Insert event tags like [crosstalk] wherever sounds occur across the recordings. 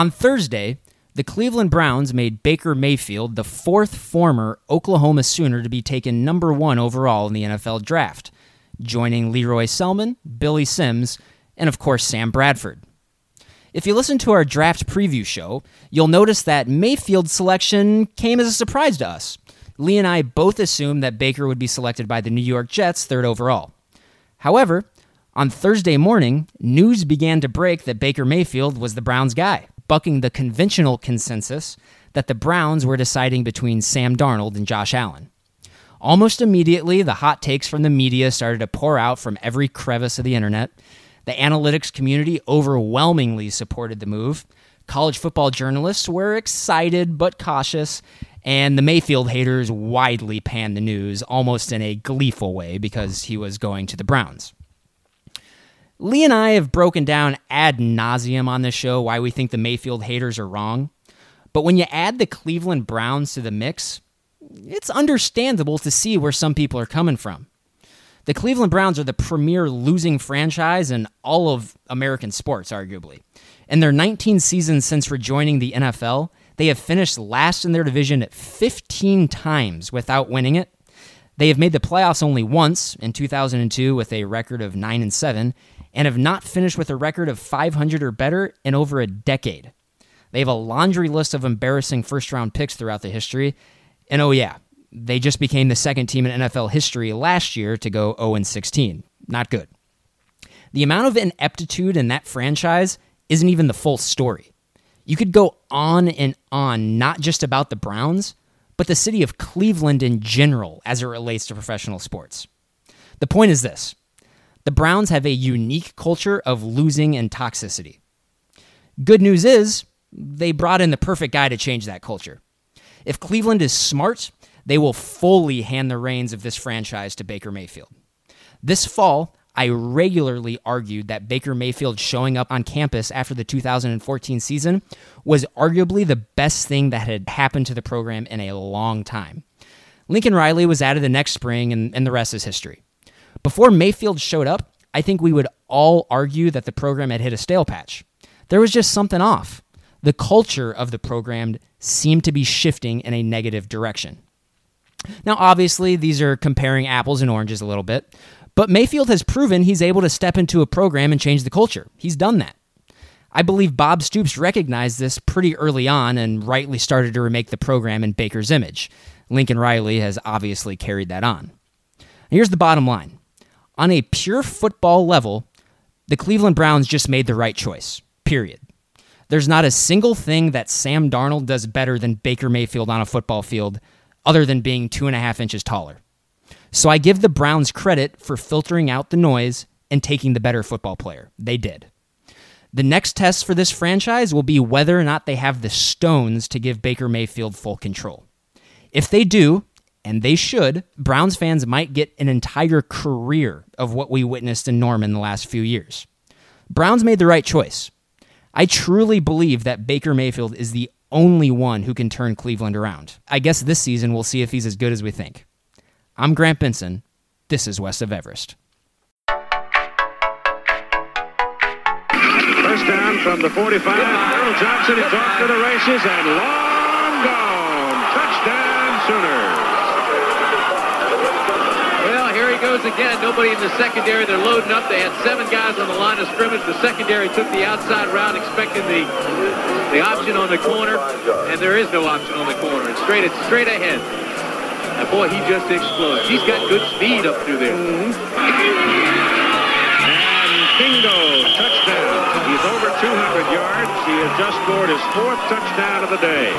On Thursday, the Cleveland Browns made Baker Mayfield the fourth former Oklahoma Sooner to be taken number one overall in the NFL draft, joining Lee Roy Selmon, Billy Sims, and of course Sam Bradford. If you listen to our draft preview show, you'll notice that Mayfield's selection came as a surprise to us. Lee and I both assumed that Baker would be selected by the New York Jets third overall. However, on Thursday morning, news began to break that Baker Mayfield was the Browns' guy, bucking the conventional consensus that the Browns were deciding between Sam Darnold and Josh Allen. Almost immediately, the hot takes from the media started to pour out from every crevice of the internet. The analytics community overwhelmingly supported the move. College football journalists were excited but cautious, and the Mayfield haters widely panned the news almost in a gleeful way because he was going to the Browns. Lee and I have broken down ad nauseum on this show why we think the Mayfield haters are wrong. But when you add the Cleveland Browns to the mix, it's understandable to see where some people are coming from. The Cleveland Browns are the premier losing franchise in all of American sports, arguably. In their 19 seasons since rejoining the NFL, they have finished last in their division 15 times without winning it. They have made the playoffs only once in 2002 with a record of 9 and 7 and have not finished with a record of 500 or better in over a decade. They have a laundry list of embarrassing first round picks throughout the history. And oh, yeah, they just became the second team in NFL history last year to go 0 16. Not good. The amount of ineptitude in that franchise isn't even the full story. You could go on and on, not just about the Browns, but the city of Cleveland in general as it relates to professional sports. The point is this the Browns have a unique culture of losing and toxicity. Good news is, they brought in the perfect guy to change that culture. If Cleveland is smart, they will fully hand the reins of this franchise to Baker Mayfield. This fall, I regularly argued that Baker Mayfield showing up on campus after the 2014 season was arguably the best thing that had happened to the program in a long time. Lincoln Riley was added the next spring, and, and the rest is history. Before Mayfield showed up, I think we would all argue that the program had hit a stale patch. There was just something off. The culture of the program seemed to be shifting in a negative direction. Now, obviously, these are comparing apples and oranges a little bit, but Mayfield has proven he's able to step into a program and change the culture. He's done that. I believe Bob Stoops recognized this pretty early on and rightly started to remake the program in Baker's image. Lincoln Riley has obviously carried that on. Here's the bottom line on a pure football level, the Cleveland Browns just made the right choice, period. There's not a single thing that Sam Darnold does better than Baker Mayfield on a football field, other than being two and a half inches taller. So I give the Browns credit for filtering out the noise and taking the better football player. They did. The next test for this franchise will be whether or not they have the stones to give Baker Mayfield full control. If they do, and they should, Browns fans might get an entire career of what we witnessed in Norman the last few years. Browns made the right choice. I truly believe that Baker Mayfield is the only one who can turn Cleveland around. I guess this season we'll see if he's as good as we think. I'm Grant Benson. This is West of Everest. First down from the 45. Earl Johnson is off to the races and long gone. Touchdown Sooners. Goes again. Nobody in the secondary. They're loading up. They had seven guys on the line of scrimmage. The secondary took the outside route, expecting the the option on the corner, and there is no option on the corner. It's straight. It's straight ahead. And boy, he just explodes. He's got good speed up through there. And bingo, touchdown. He's over 200 yards. He has just scored his fourth touchdown of the day.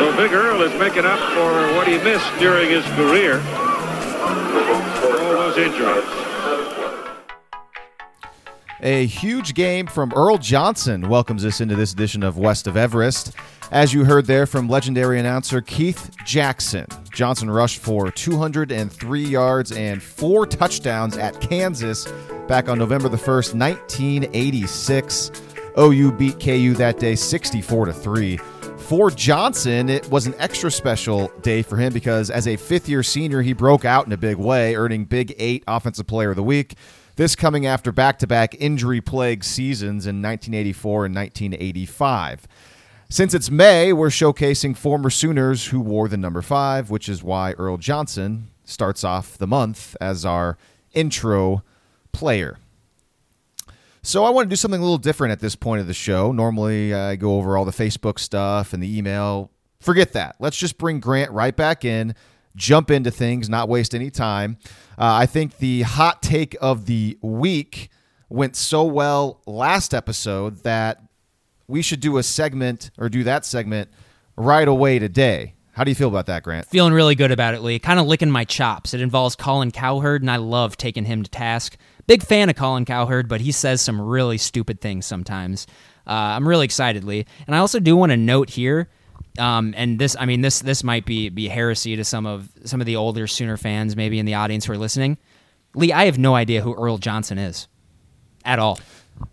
So Big Earl is making up for what he missed during his career. All those injuries. A huge game from Earl Johnson welcomes us into this edition of West of Everest. As you heard there from legendary announcer Keith Jackson, Johnson rushed for 203 yards and four touchdowns at Kansas back on November the 1st, 1986. OU beat KU that day 64 to 3. For Johnson, it was an extra special day for him because as a fifth year senior, he broke out in a big way, earning Big Eight Offensive Player of the Week. This coming after back to back injury plagued seasons in 1984 and 1985. Since it's May, we're showcasing former Sooners who wore the number five, which is why Earl Johnson starts off the month as our intro player. So I want to do something a little different at this point of the show. Normally, I go over all the Facebook stuff and the email. Forget that. Let's just bring Grant right back in, jump into things, not waste any time. Uh, I think the hot take of the week went so well last episode that we should do a segment or do that segment right away today. How do you feel about that, Grant? Feeling really good about it, Lee. Kind of licking my chops. It involves Colin Cowherd, and I love taking him to task. Big fan of Colin Cowherd, but he says some really stupid things sometimes. Uh, I'm really excited, Lee. And I also do want to note here, um, and this, I mean, this this might be be heresy to some of some of the older Sooner fans, maybe in the audience who are listening. Lee, I have no idea who Earl Johnson is, at all.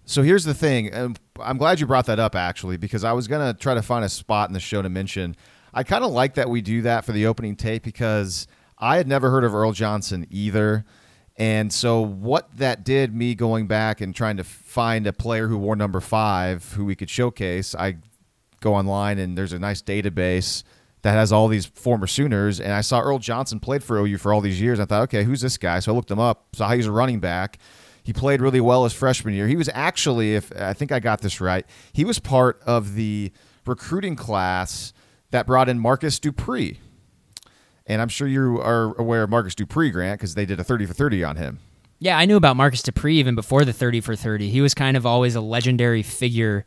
So here's the thing. I'm glad you brought that up, actually, because I was gonna try to find a spot in the show to mention. I kind of like that we do that for the opening tape because I had never heard of Earl Johnson either. And so, what that did, me going back and trying to find a player who wore number five who we could showcase, I go online and there's a nice database that has all these former Sooners. And I saw Earl Johnson played for OU for all these years. I thought, okay, who's this guy? So I looked him up, saw he's a running back. He played really well his freshman year. He was actually, if I think I got this right, he was part of the recruiting class that brought in Marcus Dupree and I'm sure you are aware of Marcus Dupree, Grant, because they did a 30 for 30 on him. Yeah, I knew about Marcus Dupree even before the 30 for 30. He was kind of always a legendary figure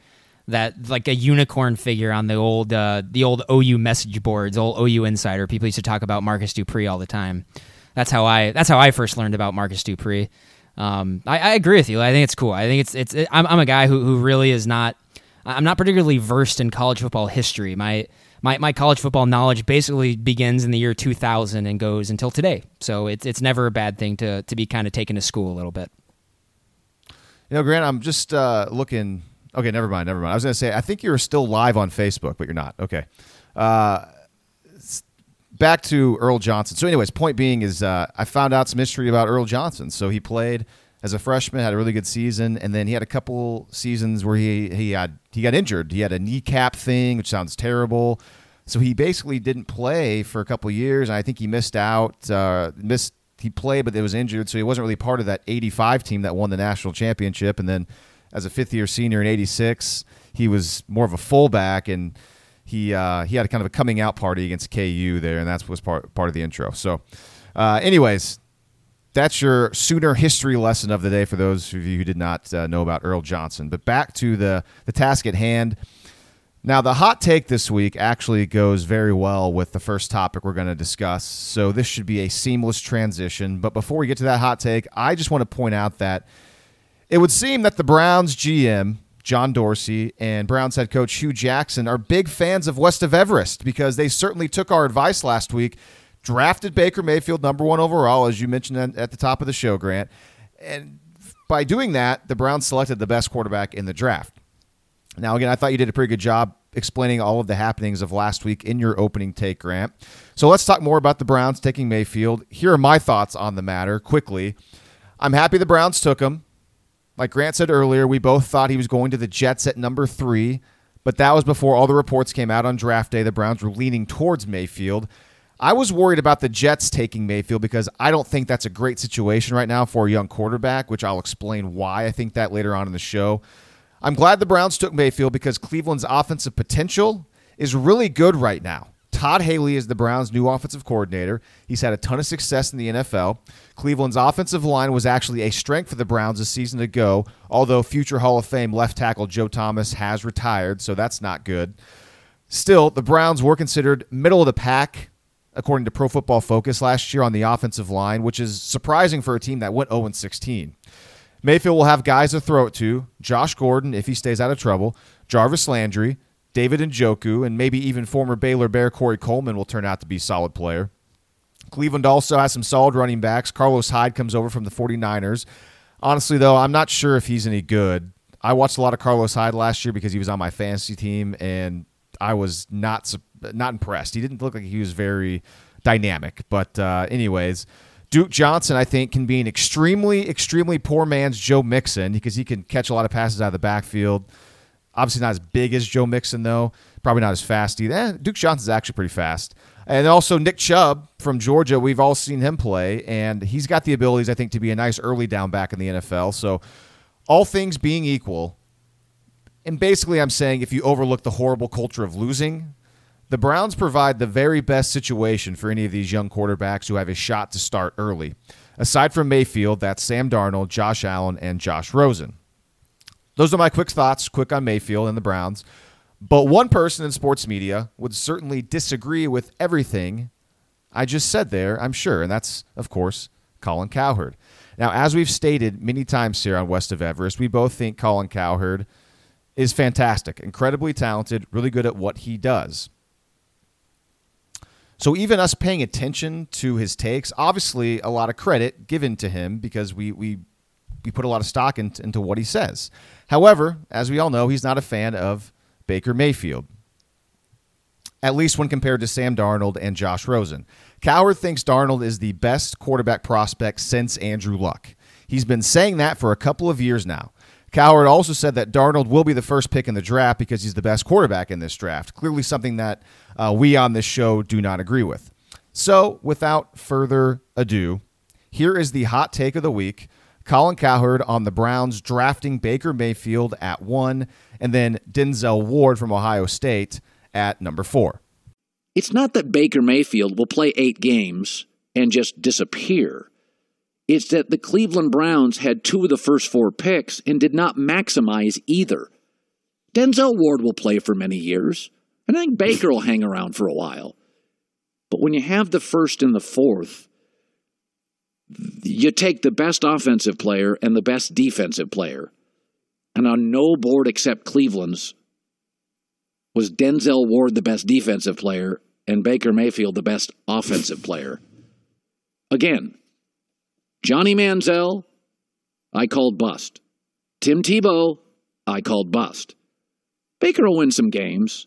that like a unicorn figure on the old uh, the old OU message boards, old OU insider. People used to talk about Marcus Dupree all the time. That's how I that's how I first learned about Marcus Dupree. Um, I, I, agree with you. I think it's cool. I think it's it's it, I'm, I'm a guy who who really is not I'm not particularly versed in college football history. My my, my college football knowledge basically begins in the year 2000 and goes until today. So it's it's never a bad thing to to be kind of taken to school a little bit. You know, Grant, I'm just uh, looking. Okay, never mind, never mind. I was going to say I think you're still live on Facebook, but you're not. Okay. Uh, back to Earl Johnson. So, anyways, point being is uh, I found out some history about Earl Johnson. So he played as a freshman, had a really good season, and then he had a couple seasons where he he had he got injured. He had a kneecap thing, which sounds terrible. So he basically didn't play for a couple years, and I think he missed out. Uh, missed he played, but it was injured, so he wasn't really part of that '85 team that won the national championship. And then, as a fifth year senior in '86, he was more of a fullback, and he uh, he had a kind of a coming out party against KU there, and that was part part of the intro. So, uh, anyways, that's your Sooner history lesson of the day for those of you who did not uh, know about Earl Johnson. But back to the, the task at hand. Now, the hot take this week actually goes very well with the first topic we're going to discuss. So, this should be a seamless transition. But before we get to that hot take, I just want to point out that it would seem that the Browns GM, John Dorsey, and Browns head coach Hue Jackson are big fans of West of Everest because they certainly took our advice last week drafted Baker Mayfield number one overall, as you mentioned at the top of the show, Grant. And by doing that, the Browns selected the best quarterback in the draft. Now, again, I thought you did a pretty good job explaining all of the happenings of last week in your opening take, Grant. So let's talk more about the Browns taking Mayfield. Here are my thoughts on the matter quickly. I'm happy the Browns took him. Like Grant said earlier, we both thought he was going to the Jets at number three, but that was before all the reports came out on draft day. The Browns were leaning towards Mayfield. I was worried about the Jets taking Mayfield because I don't think that's a great situation right now for a young quarterback, which I'll explain why I think that later on in the show. I'm glad the Browns took Mayfield because Cleveland's offensive potential is really good right now. Todd Haley is the Browns' new offensive coordinator. He's had a ton of success in the NFL. Cleveland's offensive line was actually a strength for the Browns a season ago, although future Hall of Fame left tackle Joe Thomas has retired, so that's not good. Still, the Browns were considered middle of the pack according to Pro Football Focus last year on the offensive line, which is surprising for a team that went 0 16. Mayfield will have guys to throw it to Josh Gordon, if he stays out of trouble, Jarvis Landry, David Njoku, and maybe even former Baylor Bear Corey Coleman will turn out to be a solid player. Cleveland also has some solid running backs. Carlos Hyde comes over from the 49ers. Honestly, though, I'm not sure if he's any good. I watched a lot of Carlos Hyde last year because he was on my fantasy team, and I was not not impressed. He didn't look like he was very dynamic. But uh, anyways, Duke Johnson, I think, can be an extremely, extremely poor man's Joe Mixon because he can catch a lot of passes out of the backfield. Obviously, not as big as Joe Mixon, though. Probably not as fast either. Eh, Duke Johnson's actually pretty fast. And also Nick Chubb from Georgia, we've all seen him play, and he's got the abilities, I think, to be a nice early down back in the NFL. So, all things being equal, and basically, I'm saying if you overlook the horrible culture of losing, the Browns provide the very best situation for any of these young quarterbacks who have a shot to start early. Aside from Mayfield, that's Sam Darnold, Josh Allen, and Josh Rosen. Those are my quick thoughts, quick on Mayfield and the Browns. But one person in sports media would certainly disagree with everything I just said there, I'm sure, and that's, of course, Colin Cowherd. Now, as we've stated many times here on West of Everest, we both think Colin Cowherd is fantastic, incredibly talented, really good at what he does. So even us paying attention to his takes, obviously a lot of credit given to him because we we we put a lot of stock in, into what he says. However, as we all know, he's not a fan of Baker Mayfield. At least when compared to Sam Darnold and Josh Rosen. Cowherd thinks Darnold is the best quarterback prospect since Andrew Luck. He's been saying that for a couple of years now. Cowherd also said that Darnold will be the first pick in the draft because he's the best quarterback in this draft. Clearly, something that uh, we on this show do not agree with. So, without further ado, here is the hot take of the week. Colin Cowherd on the Browns drafting Baker Mayfield at one, and then Denzel Ward from Ohio State at number four. It's not that Baker Mayfield will play eight games and just disappear. It's that the Cleveland Browns had two of the first four picks and did not maximize either. Denzel Ward will play for many years, and I think Baker will hang around for a while. But when you have the first and the fourth, you take the best offensive player and the best defensive player. And on no board except Cleveland's was Denzel Ward the best defensive player and Baker Mayfield the best offensive player. Again, Johnny Manziel, I called bust. Tim Tebow, I called bust. Baker will win some games.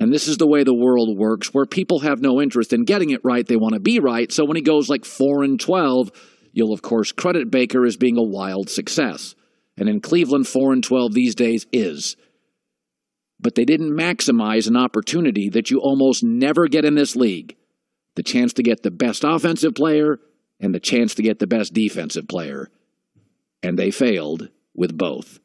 And this is the way the world works, where people have no interest in getting it right. They want to be right. So when he goes like 4 and 12, you'll of course credit Baker as being a wild success. And in Cleveland, 4 and 12 these days is. But they didn't maximize an opportunity that you almost never get in this league the chance to get the best offensive player and the chance to get the best defensive player. And they failed with both.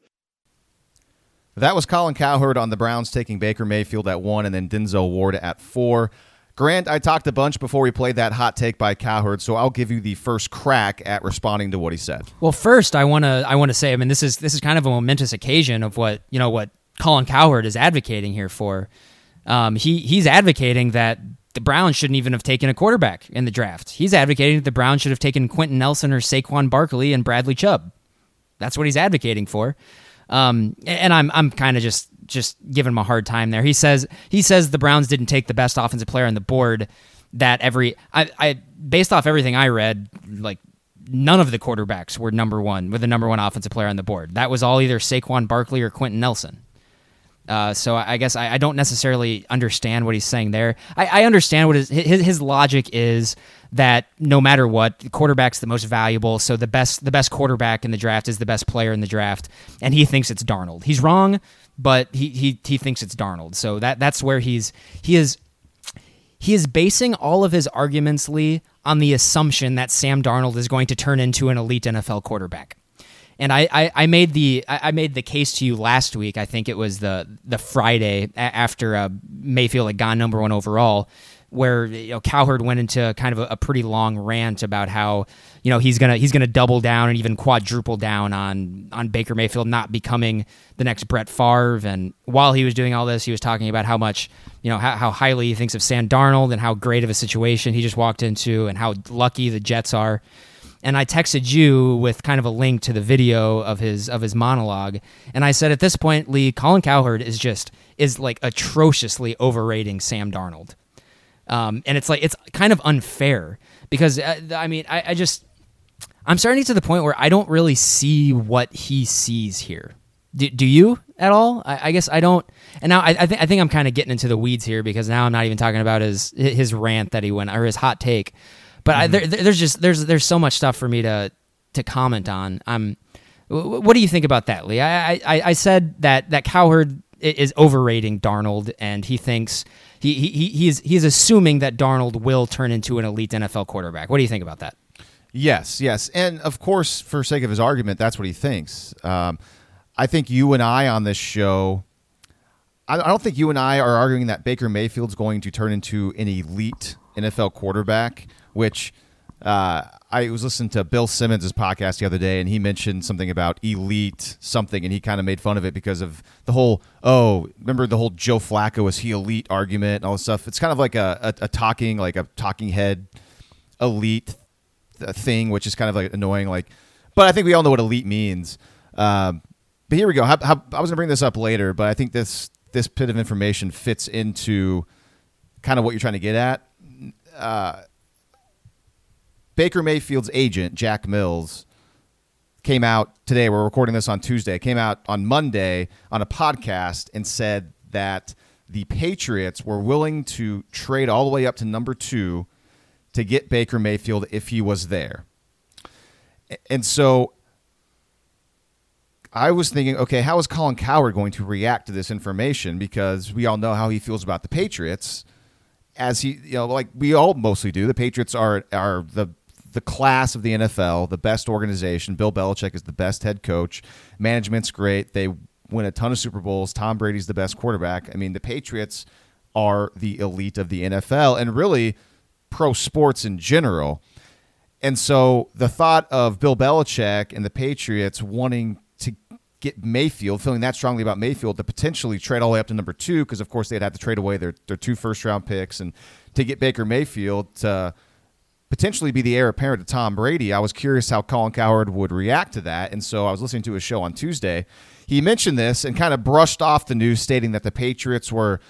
That was Colin Cowherd on the Browns taking Baker Mayfield at one and then Denzel Ward at four. Grant, I talked a bunch before we played that hot take by Cowherd, so I'll give you the first crack at responding to what he said. Well, first I want to I want to say I mean this is this is kind of a momentous occasion of what you know what Colin Cowherd is advocating here for. Um, he he's advocating that the Browns shouldn't even have taken a quarterback in the draft. He's advocating that the Browns should have taken Quenton Nelson or Saquon Barkley and Bradley Chubb. That's what he's advocating for. Um, and I'm I'm kind of just just giving him a hard time there. He says he says the Browns didn't take the best offensive player on the board. That every I, I based off everything I read, like none of the quarterbacks were number one with the number one offensive player on the board. That was all either Saquon Barkley or Quenton Nelson. Uh, so I guess I, I, don't necessarily understand what he's saying there. I, I understand what his, his, his logic is that no matter what, the quarterback's the most valuable. So the best the best quarterback in the draft is the best player in the draft, and he thinks it's Darnold. He's wrong, but he he he thinks it's Darnold. So that that's where he's he is he is basing all of his arguments, Lee, on the assumption that Sam Darnold is going to turn into an elite NFL quarterback. And I, I, I, made the I made the case to you last week. I think it was the the Friday after uh, Mayfield had gone number one overall, where you know Cowherd went into kind of a, a, pretty long rant about how you know he's gonna he's gonna double down and even quadruple down on on Baker Mayfield not becoming the next Brett Favre. And while he was doing all this, he was talking about how much you know how, how highly he thinks of Sam Darnold and how great of a situation he just walked into and how lucky the Jets are. And I texted you with kind of a link to the video of his of his monologue, and I said at this point, Lee, Colin Cowherd is just is like atrociously overrating Sam Darnold, um, and it's like it's kind of unfair because uh, I mean I, I just I'm starting to get to the point where I don't really see what he sees here. Do, do you at all? I, I, guess I don't. And now I, I think I think I'm kind of getting into the weeds here because now I'm not even talking about his his rant that he went or his hot take. But I, there, there's just there's there's so much stuff for me to to comment on. Wh- what do you think about that, Lee? I I, I said that that Cowherd is overrating Darnold, and he thinks he he he- he's he's assuming that Darnold will turn into an elite NFL quarterback. What do you think about that? Yes, yes, and of course, for sake of his argument, that's what he thinks. Um, I think you and I on this show. I I don't think you and I are arguing that Baker Mayfield's going to turn into an elite NFL quarterback. Which uh, I was listening to Bill Simmons' podcast the other day, and he mentioned something about elite something, and he kind of made fun of it because of the whole oh, remember the whole Joe Flacco is he elite argument and all this stuff. It's kind of like a, a, a talking like a talking head elite th- thing, which is kind of like annoying. Like, but I think we all know what elite means. Um, but here we go. How, how, I was gonna bring this up later, but I think this this bit of information fits into kind of what you're trying to get at. Uh, Baker Mayfield's agent Jack Mills came out today. We're recording this on Tuesday. Came out on Monday on a podcast and said that the Patriots were willing to trade all the way up to number two to get Baker Mayfield if he was there. And so I was thinking, okay, how is Colin Cowherd going to react to this information? Because we all know how he feels about the Patriots. As he, you know, like we all mostly do. The Patriots are are the the class of the NFL, the best organization. Bill Belichick is the best head coach. Management's great. They win a ton of Super Bowls. Tom Brady's the best quarterback. I mean, the Patriots are the elite of the NFL and really pro sports in general. And so the thought of Bill Belichick and the Patriots wanting to get Mayfield, feeling that strongly about Mayfield, to potentially trade all the way up to number two, because of course they'd have to trade away their, their two first round picks and to get Baker Mayfield to potentially be the heir apparent to Tom Brady. I was curious how Colin Cowherd would react to that. And so I was listening to his show on Tuesday. He mentioned this and kind of brushed off the news, stating that the Patriots were,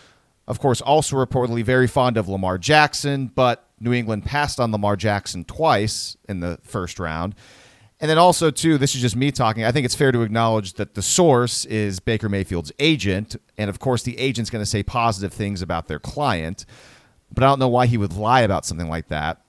of course, also reportedly very fond of Lamar Jackson, but New England passed on Lamar Jackson twice in the first round. And then also, too, this is just me talking. I think it's fair to acknowledge that the source is Baker Mayfield's agent. And of course, the agent's going to say positive things about their client. But I don't know why he would lie about something like that.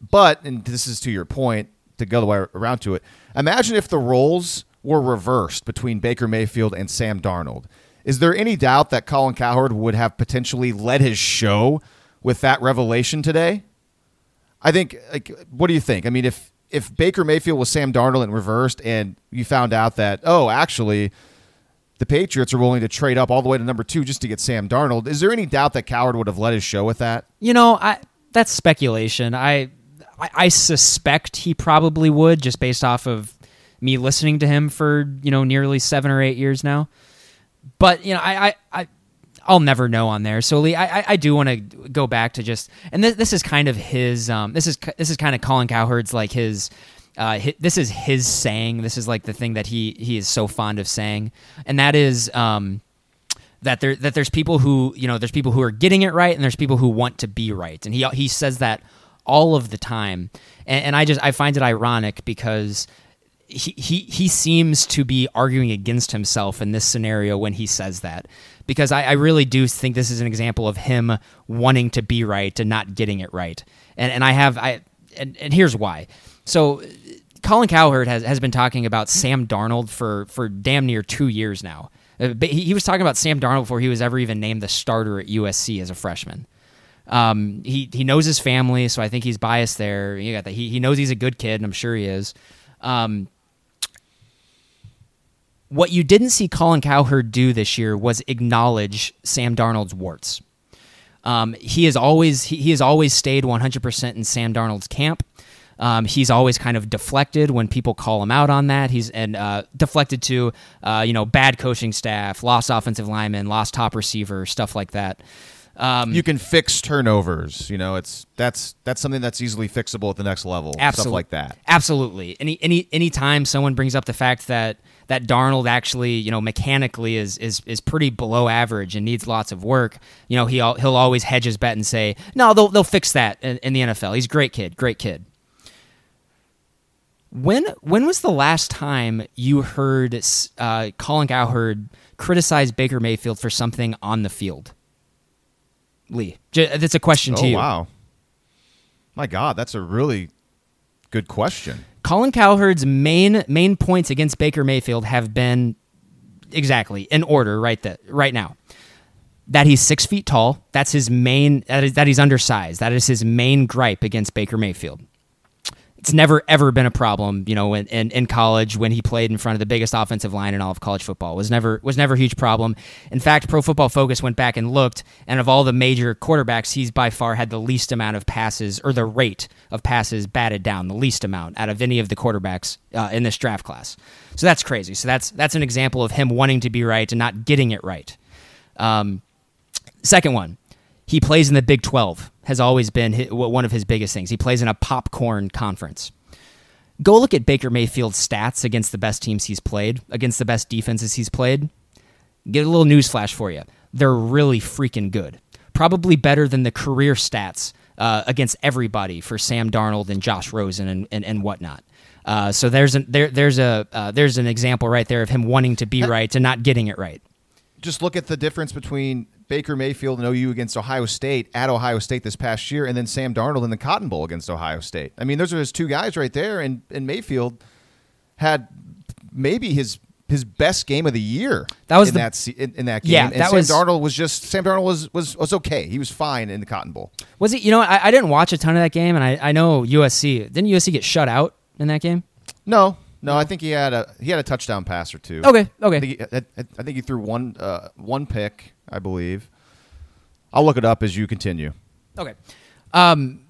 But, and this is to your point, to go the way around to it, imagine if the roles were reversed between Baker Mayfield and Sam Darnold. Is there any doubt that Colin Cowherd would have potentially led his show with that revelation today? I think, like, what do you think? I mean, if if Baker Mayfield was Sam Darnold and reversed, and you found out that, oh, actually, the Patriots are willing to trade up all the way to number two just to get Sam Darnold, is there any doubt that Cowherd would have led his show with that? You know, I that's speculation. I, I I suspect he probably would, just based off of me listening to him for you know nearly seven or eight years now. But you know, I I. I I'll never know on there. So Lee, I I, do want to go back to just, and this this is kind of his um this is this is kind of Colin Cowherd's like his uh, hi this is his saying. This is like the thing that he he is so fond of saying, and that is um that there that there's people who you know there's people who are getting it right and there's people who want to be right and he he says that all of the time. And, and I just I find it ironic because he, he he seems to be arguing against himself in this scenario when he says that. Because I, I really do think this is an example of him wanting to be right and not getting it right. And and I have I and, and here's why. So Colin Cowherd has, has been talking about Sam Darnold for for damn near two years now. Uh, he, he was talking about Sam Darnold before he was ever even named the starter at USC as a freshman. Um, he he knows his family, so I think he's biased there. You got that. He he knows he's a good kid, and I'm sure he is. Um, what you didn't see Colin Cowherd do this year was acknowledge Sam Darnold's warts. Um, he has always he, he has always stayed 100% in Sam Darnold's camp. Um, he's always kind of deflected when people call him out on that. He's and uh, deflected to uh, you know bad coaching staff, lost offensive lineman, lost top receiver, stuff like that. Um, You can fix turnovers. You know, it's that's that's something that's easily fixable at the next level. Absolutely. Stuff like that. Absolutely. Any any anytime someone brings up the fact that that Darnold actually, you know, mechanically is is is pretty below average and needs lots of work, you know, he he'll always hedge his bet and say, "No, they'll they'll fix that in, in the NFL. He's a great kid, great kid." When when was the last time you heard uh, Colin Cowherd criticize Baker Mayfield for something on the field? Lee, J- uh, that's a question oh, to Oh you. wow. My God, that's a really good question. Colin Cowherd's main main points against Baker Mayfield have been exactly in order right that right now. That he's six feet tall. That's his main. That is that he's undersized. That is his main gripe against Baker Mayfield. It's never ever been a problem, you know, in, in, in college when he played in front of the biggest offensive line in all of college football. It was never was never a huge problem. In fact, Pro Football Focus went back and looked, and of all the major quarterbacks, he's by far had the least amount of passes or the rate of passes batted down, the least amount out of any of the quarterbacks uh, in this draft class. So that's crazy. So that's that's an example of him wanting to be right and not getting it right. Um, second one, he plays in the Big 12, has always been hi- one of his biggest things. He plays in a popcorn conference. Go look at Baker Mayfield's stats against the best teams he's played, against the best defenses he's played. Get a little news flash for you. They're really freaking good. Probably better than the career stats uh, against everybody for Sam Darnold and Josh Rosen and, and, and whatnot. Uh, so there's an there there's a uh, there's an example right there of him wanting to be right and not getting it right. Just look at the difference between Baker Mayfield and OU against Ohio State at Ohio State this past year, and then Sam Darnold in the Cotton Bowl against Ohio State. I mean, those are his two guys right there, and, and Mayfield had maybe his his best game of the year. That was in the- that in, in that game. Yeah, and that Sam was- Darnold was just Sam Darnold was was was okay. He was fine in the Cotton Bowl. Was he? You know, I, I didn't watch a ton of that game, and I, I know USC didn't USC get shut out in that game. No, no, I think he had a he had a touchdown pass or two. Okay, okay. I think he, I, I think he threw one uh, one pick, I believe. I'll look it up as you continue. Okay. Um,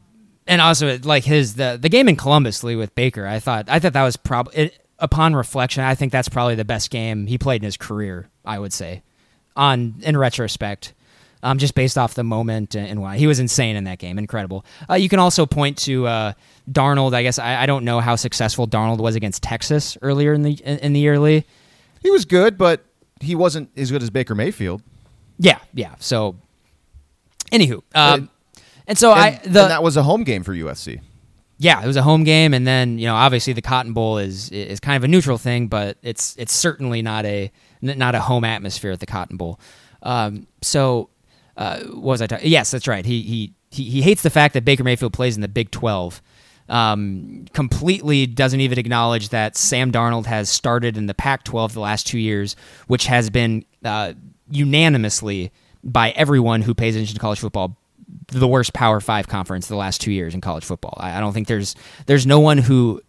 and also like his the the game in Columbus, Lee with Baker. I thought I thought that was probably upon reflection. I think that's probably the best game he played in his career. I would say, on in retrospect, um, just based off the moment and, and why he was insane in that game, incredible. Uh, you can also point to uh, Darnold. I guess I, I don't know how successful Darnold was against Texas earlier in the in, in the year, Lee. He was good, but he wasn't as good as Baker Mayfield. Yeah, yeah. So, anywho, um, and so And, I the and that was a home game for USC. yeah, it was a home game, and then you know obviously the Cotton Bowl is is kind of a neutral thing, but it's it's certainly not a not a home atmosphere at the Cotton Bowl. Um, so uh, what was I talking? Yes, that's right. He, he he he hates the fact that Baker Mayfield plays in the Big Twelve. Um, completely doesn't even acknowledge that Sam Darnold has started in the Pac-12 the last two years, which has been uh, unanimously by everyone who pays attention to college football the worst Power Five conference the last two years in college football. I, I don't think there's there's no one who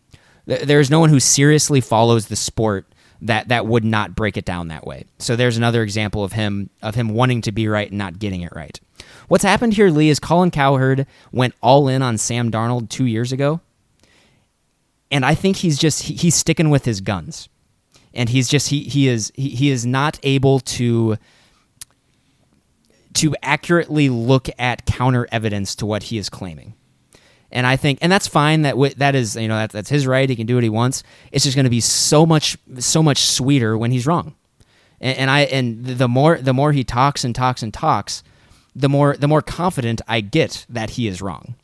th- there's no one who seriously follows the sport that that would not break it down that way. So there's another example of him of him wanting to be right and not getting it right. What's happened here, Lee, is Colin Cowherd went all in on Sam Darnold two years ago, and I think he's just he, he's sticking with his guns, and he's just he he is he, he is not able to to accurately look at counter evidence to what he is claiming. And I think, and that's fine. That w- that is, you know, that, that's his right. He can do what he wants. It's just going to be so much, so much sweeter when he's wrong. And, and I, and the more, the more he talks and talks and talks, the more, the more confident I get that he is wrong.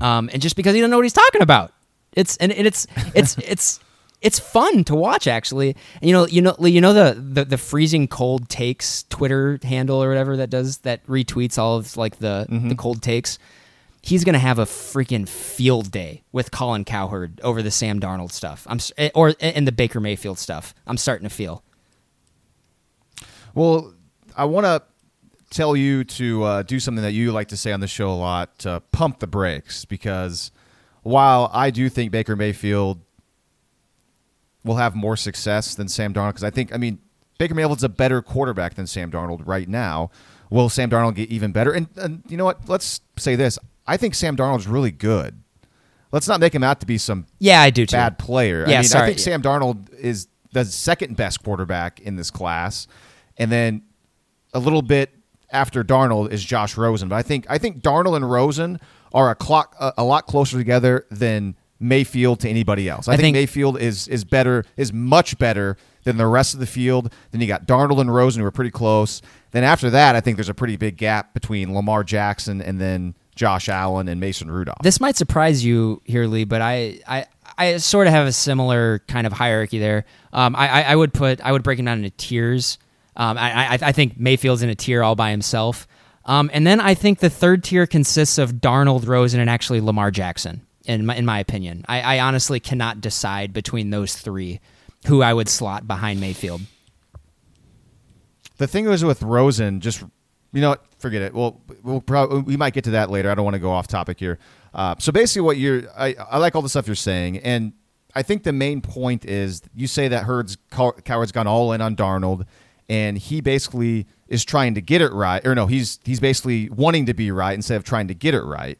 Um, and just because he doesn't know what he's talking about, it's and, and it's it's [laughs] it's it's fun to watch actually. And you know, you know, you know the, the the freezing cold takes Twitter handle or whatever that does that retweets all of like the the cold takes. He's gonna have a freaking field day with Colin Cowherd over the Sam Darnold stuff. I'm eh, or in the Baker Mayfield stuff. I'm starting to feel. Well, I want to tell you to uh, do something that you like to say on the show a lot: to pump the brakes. Because while I do think Baker Mayfield will have more success than Sam Darnold, because I think, I mean, Baker Mayfield's a better quarterback than Sam Darnold right now. Will Sam Darnold get even better? And, and you know what? Let's say this: I think Sam Darnold's really good. Let's not make him out to be some Yeah, I do too. bad player. Yeah, I mean, sorry. I think Sam Darnold is the second best quarterback in this class, and then a little bit after Darnold is Josh Rosen. But I think I think Darnold and Rosen are a clock a, a lot closer together than Mayfield to anybody else. I, I think, think- Mayfield is is better is much better than the rest of the field. Then you got Darnold and Rosen who are pretty close. Then after that, I think there's a pretty big gap between Lamar Jackson and then Josh Allen and Mason Rudolph. This might surprise you here, Lee, but I, I, I sort of have a similar kind of hierarchy there. Um, I, I, I would put, I would break him down into tiers. Um, I, I, I think Mayfield's in a tier all by himself. Um, and then I think the third tier consists of Darnold, Rosen, and actually Lamar Jackson. In my, in my opinion, I, I honestly cannot decide between those three who I would slot behind Mayfield. The thing is with Rosen, just you know, what? forget it. Well, we'll probably we might get to that later. I don't want to go off topic here. Uh, so basically, what you're, I, I like all the stuff you're saying, and I think the main point is you say that Herd's Cowherd's gone all in on Darnold, and he basically is trying to get it right, or no, he's he's basically wanting to be right instead of trying to get it right.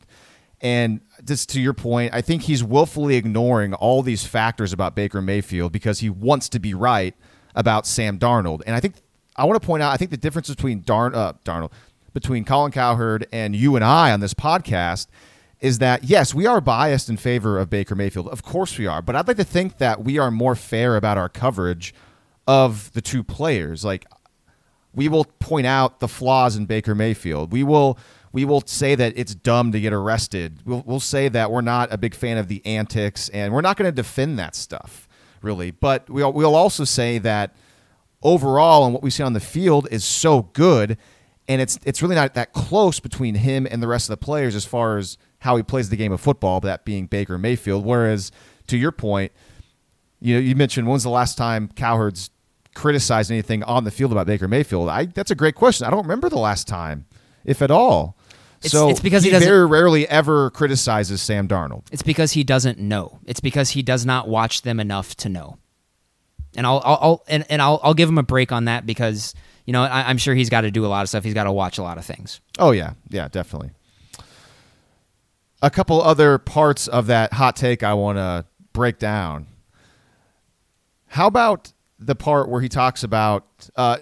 And just to your point, I think he's willfully ignoring all these factors about Baker Mayfield because he wants to be right about Sam Darnold. And I think I want to point out, I think the difference between Darn, uh, Darnold, between Colin Cowherd and you and I on this podcast is that yes, we are biased in favor of Baker Mayfield. Of course we are, but I'd like to think that we are more fair about our coverage of the two players. Like we will point out the flaws in Baker Mayfield. We will we will say that it's dumb to get arrested. We'll, we'll say that we're not a big fan of the antics, and we're not going to defend that stuff really. But we'll we'll also say that overall and what we see on the field is so good and it's it's really not that close between him and the rest of the players as far as how he plays the game of football, that being Baker Mayfield. Whereas to your point, you know, you mentioned when's the last time Cowherd's criticized anything on the field about Baker Mayfield? I that's a great question. I don't remember the last time, if at all. It's, so it's because he, he very rarely ever criticizes Sam Darnold. It's because he doesn't know. It's because he does not watch them enough to know. And I'll, I'll, I'll and, and I'll, I'll give him a break on that because you know, I, am sure he's got to do a lot of stuff. He's got to watch a lot of things. Oh yeah, yeah, definitely. A couple other parts of that hot take I want to break down. How about the part where he talks about? Uh,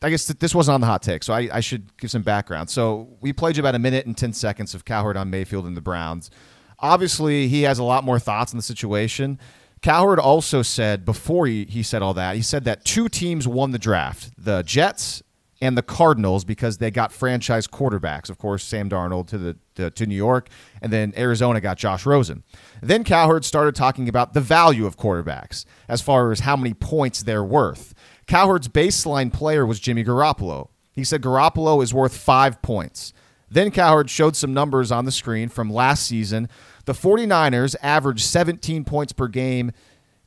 I guess this wasn't on the hot take, so I, I, should give some background. So we played you about a minute and ten seconds of Cowherd on Mayfield and the Browns. Obviously, he has a lot more thoughts on the situation. Cowherd also said before he, he said all that, he said that two teams won the draft the Jets and the Cardinals because they got franchise quarterbacks. Of course, Sam Darnold to the to, New York, and then Arizona got Josh Rosen. Then Cowherd started talking about the value of quarterbacks as far as how many points they're worth. Cowherd's baseline player was Jimmy Garoppolo. He said Garoppolo is worth five points. Then Cowherd showed some numbers on the screen from last season the 49ers averaged 17 points per game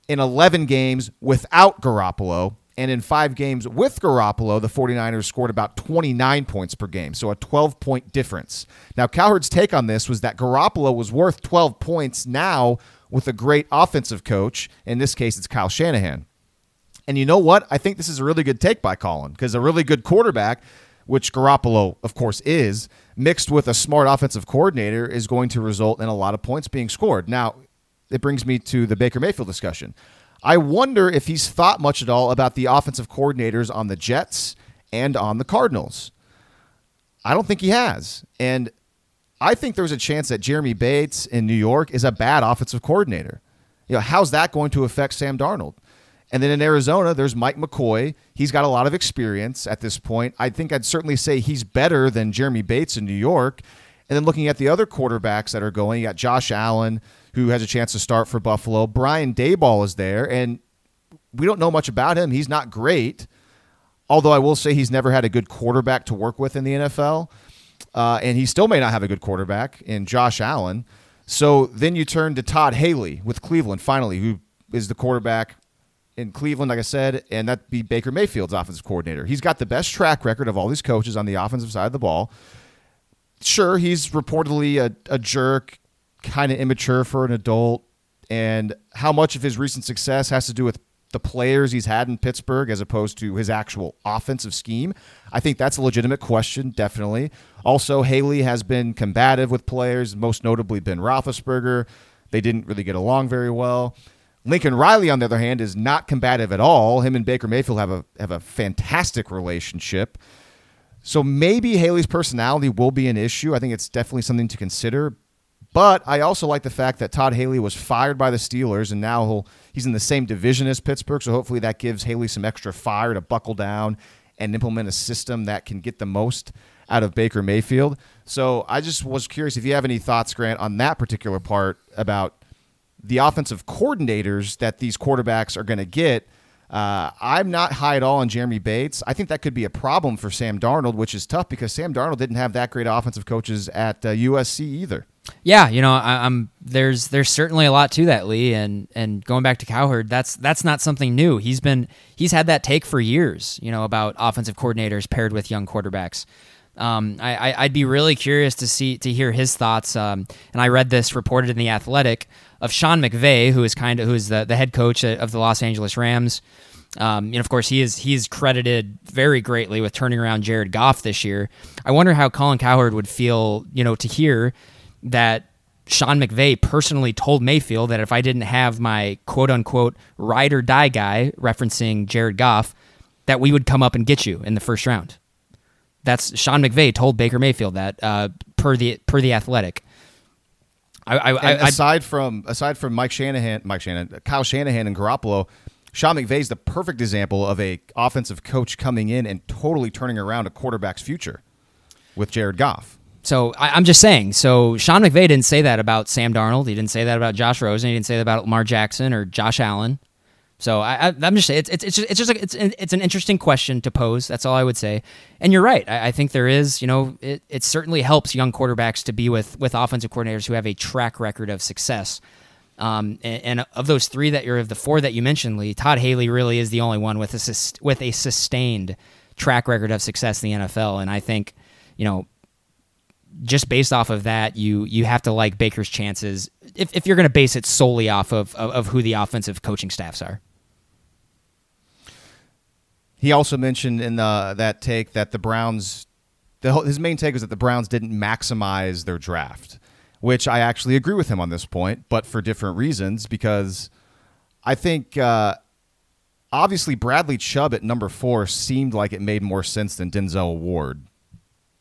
in 11 games without Garoppolo. And in five games with Garoppolo, the 49ers scored about 29 points per game, so a 12 point difference. Now, Cowherd's take on this was that Garoppolo was worth 12 points now with a great offensive coach. In this case, it's Kyle Shanahan. And you know what? I think this is a really good take by Colin because a really good quarterback, which Garoppolo, of course, is, mixed with a smart offensive coordinator is going to result in a lot of points being scored. Now, it brings me to the Baker Mayfield discussion. I wonder if he's thought much at all about the offensive coordinators on the Jets and on the Cardinals. I don't think he has. And I think there's a chance that Jeremy Bates in New York is a bad offensive coordinator. You know, how's that going to affect Sam Darnold? And then in Arizona, there's Mike McCoy. He's got a lot of experience at this point. I think I'd certainly say he's better than Jeremy Bates in New York. And then looking at the other quarterbacks that are going, you got Josh Allen, who has a chance to start for Buffalo. Brian Daboll is there, and we don't know much about him. He's not great, although I will say he's never had a good quarterback to work with in the NFL. Uh, and he still may not have a good quarterback in Josh Allen. So then you turn to Todd Haley with Cleveland, finally, who is the quarterback in Cleveland, like I said, and that be Baker Mayfield's offensive coordinator. He's got the best track record of all these coaches on the offensive side of the ball. Sure, he's reportedly a, a jerk, kind of immature for an adult, and how much of his recent success has to do with the players he's had in Pittsburgh as opposed to his actual offensive scheme? I think that's a legitimate question, definitely. Also, Haley has been combative with players, most notably Ben Roethlisberger. They didn't really get along very well. Lincoln Riley, on the other hand, is not combative at all. Him and Baker Mayfield have a have a fantastic relationship. So maybe Haley's personality will be an issue. I think it's definitely something to consider. But I also like the fact that Todd Haley was fired by the Steelers, and now he'll he's in the same division as Pittsburgh. So hopefully that gives Haley some extra fire to buckle down and implement a system that can get the most out of Baker Mayfield. So I just was curious if you have any thoughts, Grant, on that particular part about the offensive coordinators that these quarterbacks are going to get Uh, I'm not high at all on Jeremy Bates. I think that could be a problem for Sam Darnold, which is tough because Sam Darnold didn't have that great offensive coaches at uh, USC either. Yeah, you know, I, am there's there's certainly a lot to that, Lee, and and going back to Cowherd, that's that's not something new. He's been he's had that take for years, you know, about offensive coordinators paired with young quarterbacks. Um, I, would be really curious to see to hear his thoughts. Um, and I read this reported in the Athletic of Sean McVay, who is kind of who is the the head coach of the Los Angeles Rams. Um, and of course, he is he's credited very greatly with turning around Jared Goff this year. I wonder how Colin Cowherd would feel, you know, to hear that Sean McVay personally told Mayfield that if I didn't have my quote unquote ride or die guy referencing Jared Goff, that we would come up and get you in the first round. That's Sean McVay told Baker Mayfield that uh, per the per the Athletic. I, I, I, aside from aside from Mike Shanahan, Mike Shanahan, Kyle Shanahan, and Garoppolo, Sean McVay is the perfect example of a offensive coach coming in and totally turning around a quarterback's future with Jared Goff. So I, am just saying. So Sean McVay didn't say that about Sam Darnold. He didn't say that about Josh Rosen. He didn't say that about Lamar Jackson or Josh Allen. So I, am just it's it's it's just, it's just it's it's an interesting question to pose. That's all I would say. And you're right. I, I think there is. You know, it, it certainly helps young quarterbacks to be with with offensive coordinators who have a track record of success. Um, and, and, of those three that you're of the four that you mentioned, Lee, Todd Haley really is the only one with a with a sustained track record of success in the NFL. And I think, you know, just based off of that, you you have to like Baker's chances if, if you're going to base it solely off of, of, of who the offensive coaching staffs are. He also mentioned in the, that take that the Browns, the, his main take was that the Browns didn't maximize their draft, which I actually agree with him on this point, but for different reasons. Because I think uh, obviously Bradley Chubb at number four seemed like it made more sense than Denzel Ward.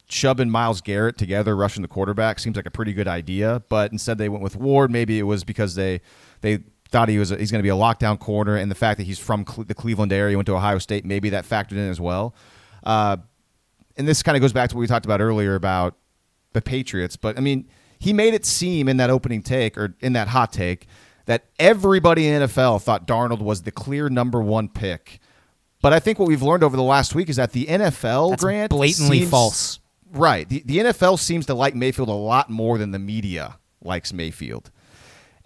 Chubb and Myles Garrett together rushing the quarterback seems like a pretty good idea, but instead they went with Ward. Maybe it was because they they thought he was a, he's going to be a lockdown corner, and the fact that he's from Cle- the Cleveland area, went to Ohio State, maybe that factored in as well. Uh, and this kind of goes back to what we talked about earlier about the Patriots. But I mean, he made it seem in that opening take or in that hot take that everybody in NFL thought Darnold was the clear number one pick. But I think what we've learned over the last week is that the NFL That's grant blatantly seems, false. Right. The, the NFL seems to like Mayfield a lot more than the media likes Mayfield.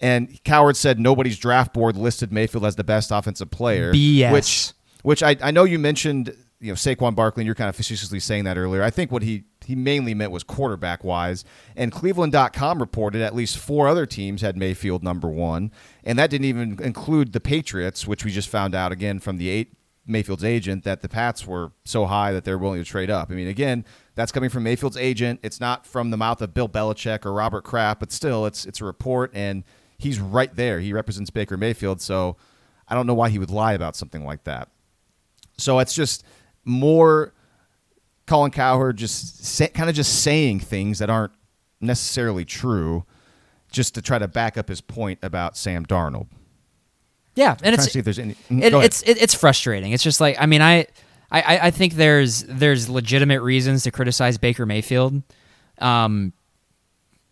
And Cowherd said nobody's draft board listed Mayfield as the best offensive player. BS. Which, which I, I know you mentioned, you know, Saquon Barkley, and you're kind of facetiously saying that earlier. I think what he, he mainly meant was quarterback wise. And Cleveland.com reported at least four other teams had Mayfield number one. And that didn't even include the Patriots, which we just found out again from the eight Mayfield's agent that the Pats were so high that they're willing to trade up. I mean, again, that's coming from Mayfield's agent. It's not from the mouth of Bill Belichick or Robert Kraft, but still, it's it's a report, and he's right there. He represents Baker Mayfield, so I don't know why he would lie about something like that. So it's just more Colin Cowherd just say, kind of just saying things that aren't necessarily true, just to try to back up his point about Sam Darnold. Yeah, and it's see if there's any. Mm, it, it's it, it's frustrating. It's just like I mean I, I I think there's there's legitimate reasons to criticize Baker Mayfield, um,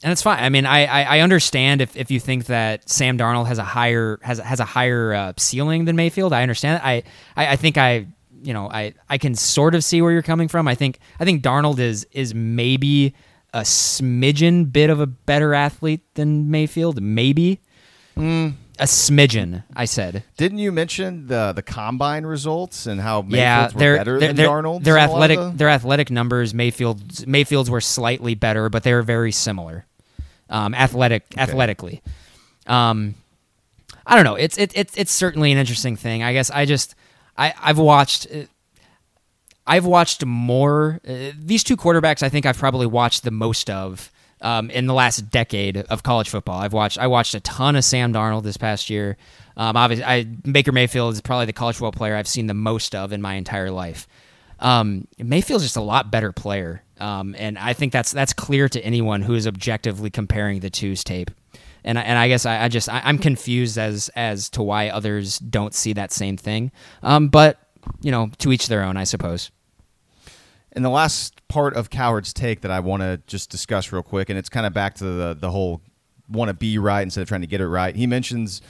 and it's fine. I mean I, I, I understand if, if you think that Sam Darnold has a higher has has a higher uh, ceiling than Mayfield. I understand. I, I I think I you know I I can sort of see where you're coming from. I think I think Darnold is is maybe a smidgen bit of a better athlete than Mayfield, maybe. Mm a smidgen. I said. Didn't you mention the the combine results and how Mayfield's yeah, they're, were better they're, than they're, Darnold's? Their athletic the... their athletic numbers Mayfield's Mayfield's were slightly better, but they were very similar. Um, athletic okay. athletically. Um, I don't know. It's it, it it's certainly an interesting thing. I guess I just I I've watched. Uh, I've watched more. Uh, these two quarterbacks, I think I've probably watched the most of um, in the last decade of college football. I've watched I watched a ton of Sam Darnold this past year. Um, obviously, I, Baker Mayfield is probably the college football player I've seen the most of in my entire life. Um, Mayfield's just a lot better player, um, and I think that's that's clear to anyone who is objectively comparing the two's tape. And and I guess I, I just I, am confused as as to why others don't see that same thing. Um, but you know, to each their own, I suppose. And the last part of Cowherd's take that I want to just discuss real quick, and it's kind of back to the the whole want to be right instead of trying to get it right. He mentions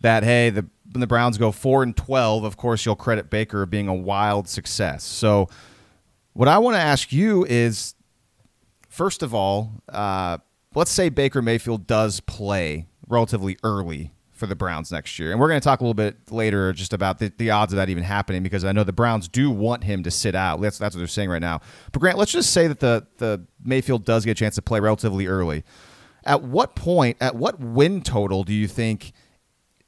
that hey, the when the Browns go four and twelve, of course you'll credit Baker being a wild success. So, what I want to ask you is, first of all, uh, let's say Baker Mayfield does play relatively early for the Browns next year, and we're going to talk a little bit later just about the, the odds of that even happening because I know the Browns do want him to sit out. That's that's what they're saying right now. But Grant, let's just say that the the Mayfield does get a chance to play relatively early. At what point, at what win total do you think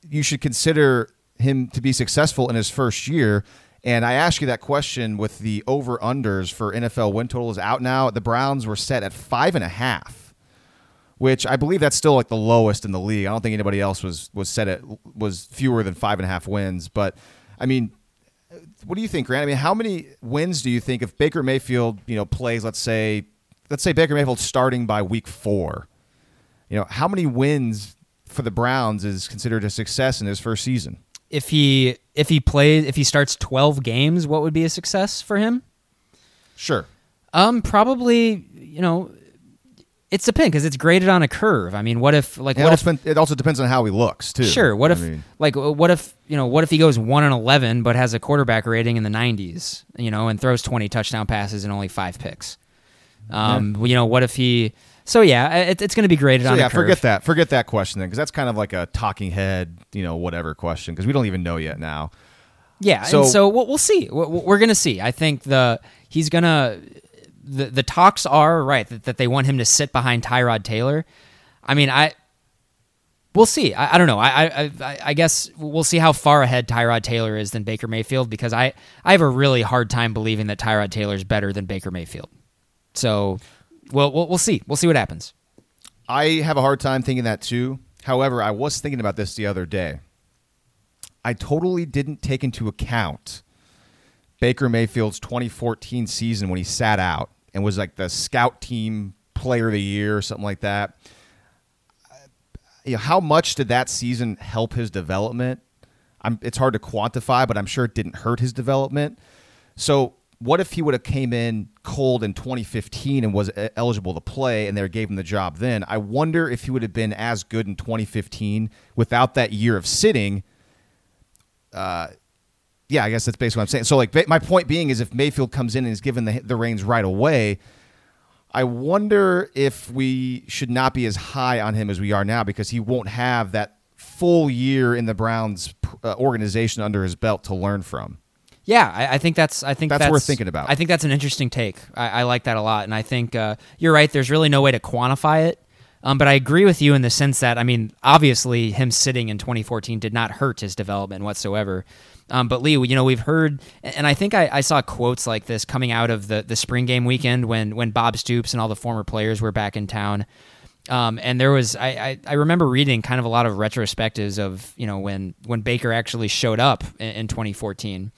you should consider him to be successful in his first year? And I ask you that question with the over unders for NFL win totals out now. The Browns were set at five and a half, which I believe that's still like the lowest in the league. I don't think anybody else was was set at was fewer than five and a half wins. But I mean, what do you think, Grant? I mean, how many wins do you think if Baker Mayfield, you know, plays? Let's say, let's say Baker Mayfield starting by week four. You know, how many wins for the Browns is considered a success in his first season? If he if he plays if he starts 12 games, what would be a success for him? Sure. Um probably, you know, it's a pin because it's graded on a curve. I mean, what if like It what also, if it also depends on how he looks too. Sure. What I if, mean, like, uh, what if you know, what if he goes one and eleven, but has a quarterback rating in the nineties, you know, and throws twenty touchdown passes and only five picks? Um, you know, what if he? So yeah, it, it's going to be graded so on. yeah, a curve. forget that. Forget that question then, because that's kind of like a talking head, you know, whatever question, because we don't even know yet now. Yeah, So- and so we'll, we'll see. We're, we're going to see. I think the he's gonna the the talks are right that, that they want him to sit behind Tyrod Taylor. I mean, I we'll see. I, I don't know. I, I I I guess we'll see how far ahead Tyrod Taylor is than Baker Mayfield because I I have a really hard time believing that Tyrod Taylor is better than Baker Mayfield. So, we'll we'll, we'll see. We'll see what happens. I have a hard time thinking that too. However, I was thinking about this the other day. I totally didn't take into account Baker Mayfield's 2014 season when he sat out and was like the scout team player of the year or something like that. You know, how much did that season help his development? I'm, it's hard to quantify, but I'm sure it didn't hurt his development. So, what if he would have came in cold in 2015 and was eligible to play, and they gave him the job then? I wonder if he would have been as good in 2015 without that year of sitting. Uh, yeah, I guess that's basically what I'm saying. So, like, my point being is, if Mayfield comes in and is given the the reins right away, I wonder if we should not be as high on him as we are now because he won't have that full year in the Browns uh, organization under his belt to learn from. Yeah, I, I think that's I think That's that's, worth thinking about. I think that's an interesting take. I, I like that a lot, and I think uh, you're right. There's really no way to quantify it, um, but I agree with you in the sense that I mean, obviously, him sitting in 2014 did not hurt his development whatsoever. Um, but Lee, you know, we've heard, and I think I, I saw quotes like this coming out of the the spring game weekend when when Bob Stoops and all the former players were back in town. Um, and there was I, I, I remember reading kind of a lot of retrospectives of you know when when Baker actually showed up in, in 2014,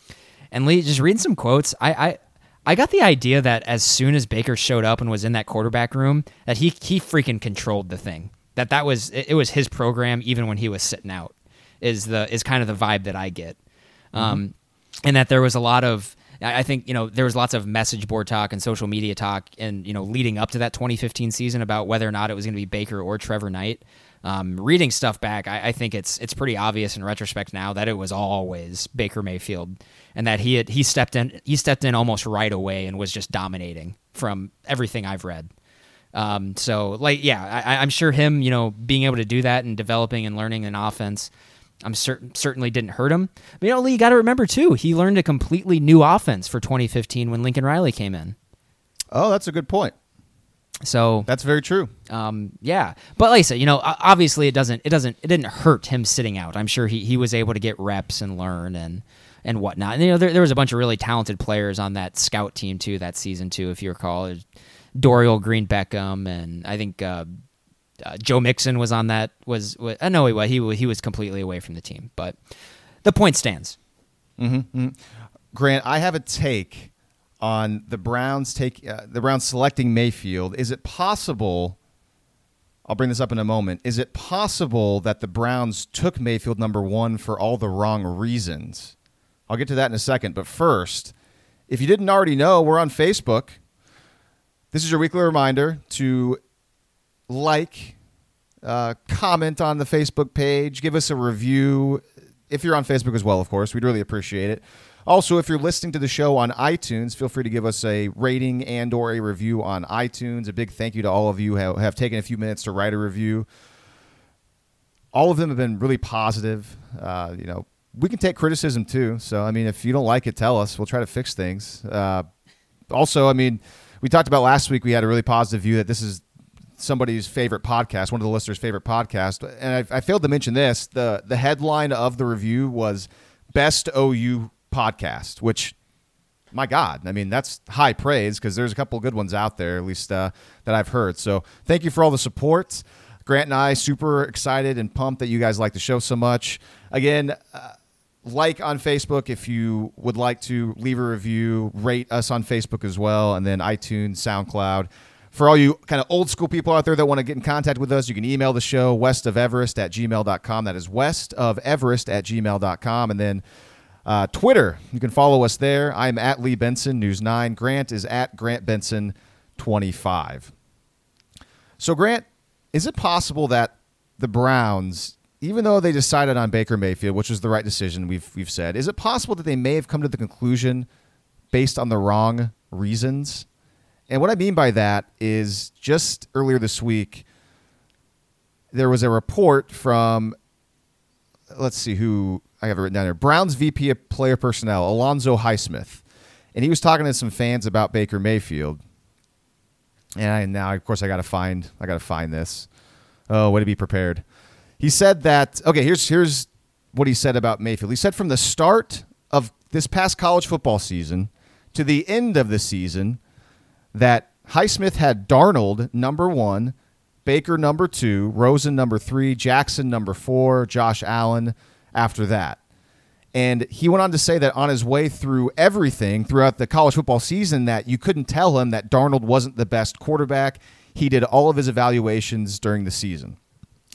and Lee just reading some quotes. I, I I got the idea that as soon as Baker showed up and was in that quarterback room, that he he freaking controlled the thing. That that was it, it was his program even when he was sitting out. Is the is kind of the vibe that I get, um, and that there was a lot of I I think you know there was lots of message board talk and social media talk, and you know leading up to that 2015 season about whether or not it was going to be Baker or Trevor Knight. Um, reading stuff back, I, I think it's it's pretty obvious in retrospect now that it was always Baker Mayfield, and that he had he stepped in he stepped in almost right away and was just dominating from everything I've read. Um, so like yeah, I, I'm sure him you know being able to do that and developing and learning an offense. I'm certain certainly didn't hurt him. But you know, Lee, you got to remember too, he learned a completely new offense for 2015 when Lincoln Riley came in. Oh, that's a good point. So That's very true. um, yeah, but like I said, you know, obviously it doesn't, it doesn't, it didn't hurt him sitting out. I'm sure he, he was able to get reps and learn and and whatnot. And you know, there, there was a bunch of really talented players on that scout team too that season too, if you recall. Dorial Green Beckham and I think uh, uh, Joe Mixon was on that. Was, was I know he was he he was completely away from the team, but the point stands. Grant, I have a take on the Browns take uh, the Browns selecting Mayfield. Is it possible? I'll bring this up in a moment. Is it possible that the Browns took Mayfield number one for all the wrong reasons? I'll get to that in a second. But first, if you didn't already know, we're on Facebook. This is your weekly reminder to like, uh, comment on the Facebook page, give us a review, if you're on Facebook as well, of course, we'd really appreciate it. Also, if you're listening to the show on iTunes, feel free to give us a rating and or a review on iTunes. A big thank you to all of you who have, taken a few minutes to write a review. All of them have been really positive. Uh, you know, we can take criticism too. So, I mean, if you don't like it, tell us. We'll try to fix things. Uh, also, I mean, we talked about last week. We had a really positive view that this is somebody's favorite podcast, one of the listeners' favorite podcast. And I, I failed to mention this: the the headline of the review was "Best OU Podcast," which, my God, I mean that's high praise because there's a couple good ones out there, at least uh, that I've heard. So thank you for all the support. Grant and I super excited and pumped that you guys like the show so much. Again. Uh, like on Facebook if you would like to leave a review, rate us on Facebook as well, and then iTunes, SoundCloud. For all you kind of old school people out there that want to get in contact with us, you can email the show west of Everest at gmail.com. That is west of Everest at gmail.com. And then uh, Twitter, you can follow us there. I'm at Lee Benson, News 9. Grant is at Grant Benson 25. So, Grant, is it possible that the Browns even though they decided on Baker Mayfield, which was the right decision, we've we've said, is it possible that they may have come to the conclusion based on the wrong reasons? And what I mean by that is just earlier this week, there was a report from, let's see who I have it written down here, Browns VP of Player Personnel, Alonzo Highsmith, and he was talking to some fans about Baker Mayfield. And I, now, of course, I got to find, I got to find this. Oh, way to be prepared. He said that okay, here's here's what he said about Mayfield. He said from the start of this past college football season to the end of the season that Highsmith had Darnold number 1, Baker number 2, Rosen number 3, Jackson number 4, Josh Allen after that. And he went on to say that on his way through everything throughout the college football season that you couldn't tell him that Darnold wasn't the best quarterback. He did all of his evaluations during the season.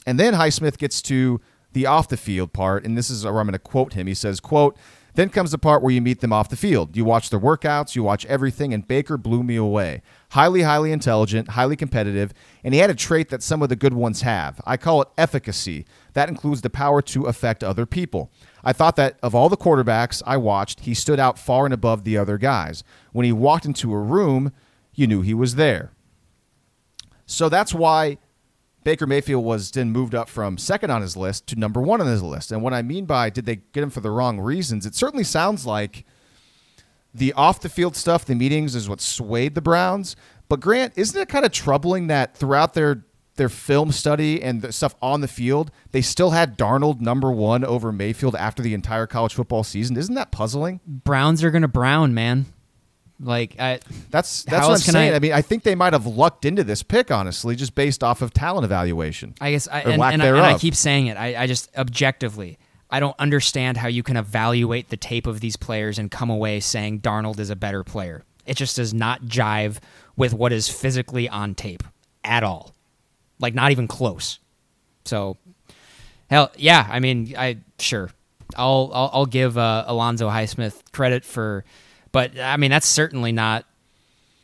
And then Highsmith gets to the off the field part, and this is where I'm going to quote him. He says, quote, then comes the part where you meet them off the field. You watch their workouts, you watch everything, and Baker blew me away. Highly, highly intelligent, highly competitive, and he had a trait that some of the good ones have. I call it efficacy. That includes the power to affect other people. I thought that of all the quarterbacks I watched, he stood out far and above the other guys. When he walked into a room, you knew he was there. So that's why Baker Mayfield was then moved up from second on his list to number one on his list. And what I mean by did they get him for the wrong reasons? It certainly sounds like the off the field stuff, the meetings is what swayed the Browns. But Grant, isn't it kind of troubling that throughout their their film study and the stuff on the field, they still had Darnold number one over Mayfield after the entire college football season? Isn't that puzzling? Browns are to brown, man. Like I, that's that's what I'm saying. I, I, mean, I think they might have lucked into this pick, honestly, just based off of talent evaluation. I guess, I, and, and, and, I keep saying it. I, I just objectively, I don't understand how you can evaluate the tape of these players and come away saying Darnold is a better player. It just does not jive with what is physically on tape at all, like not even close. So, hell, yeah. I mean, I sure, I'll I'll, I'll give uh, Alonzo Highsmith credit for but I mean, that's certainly not,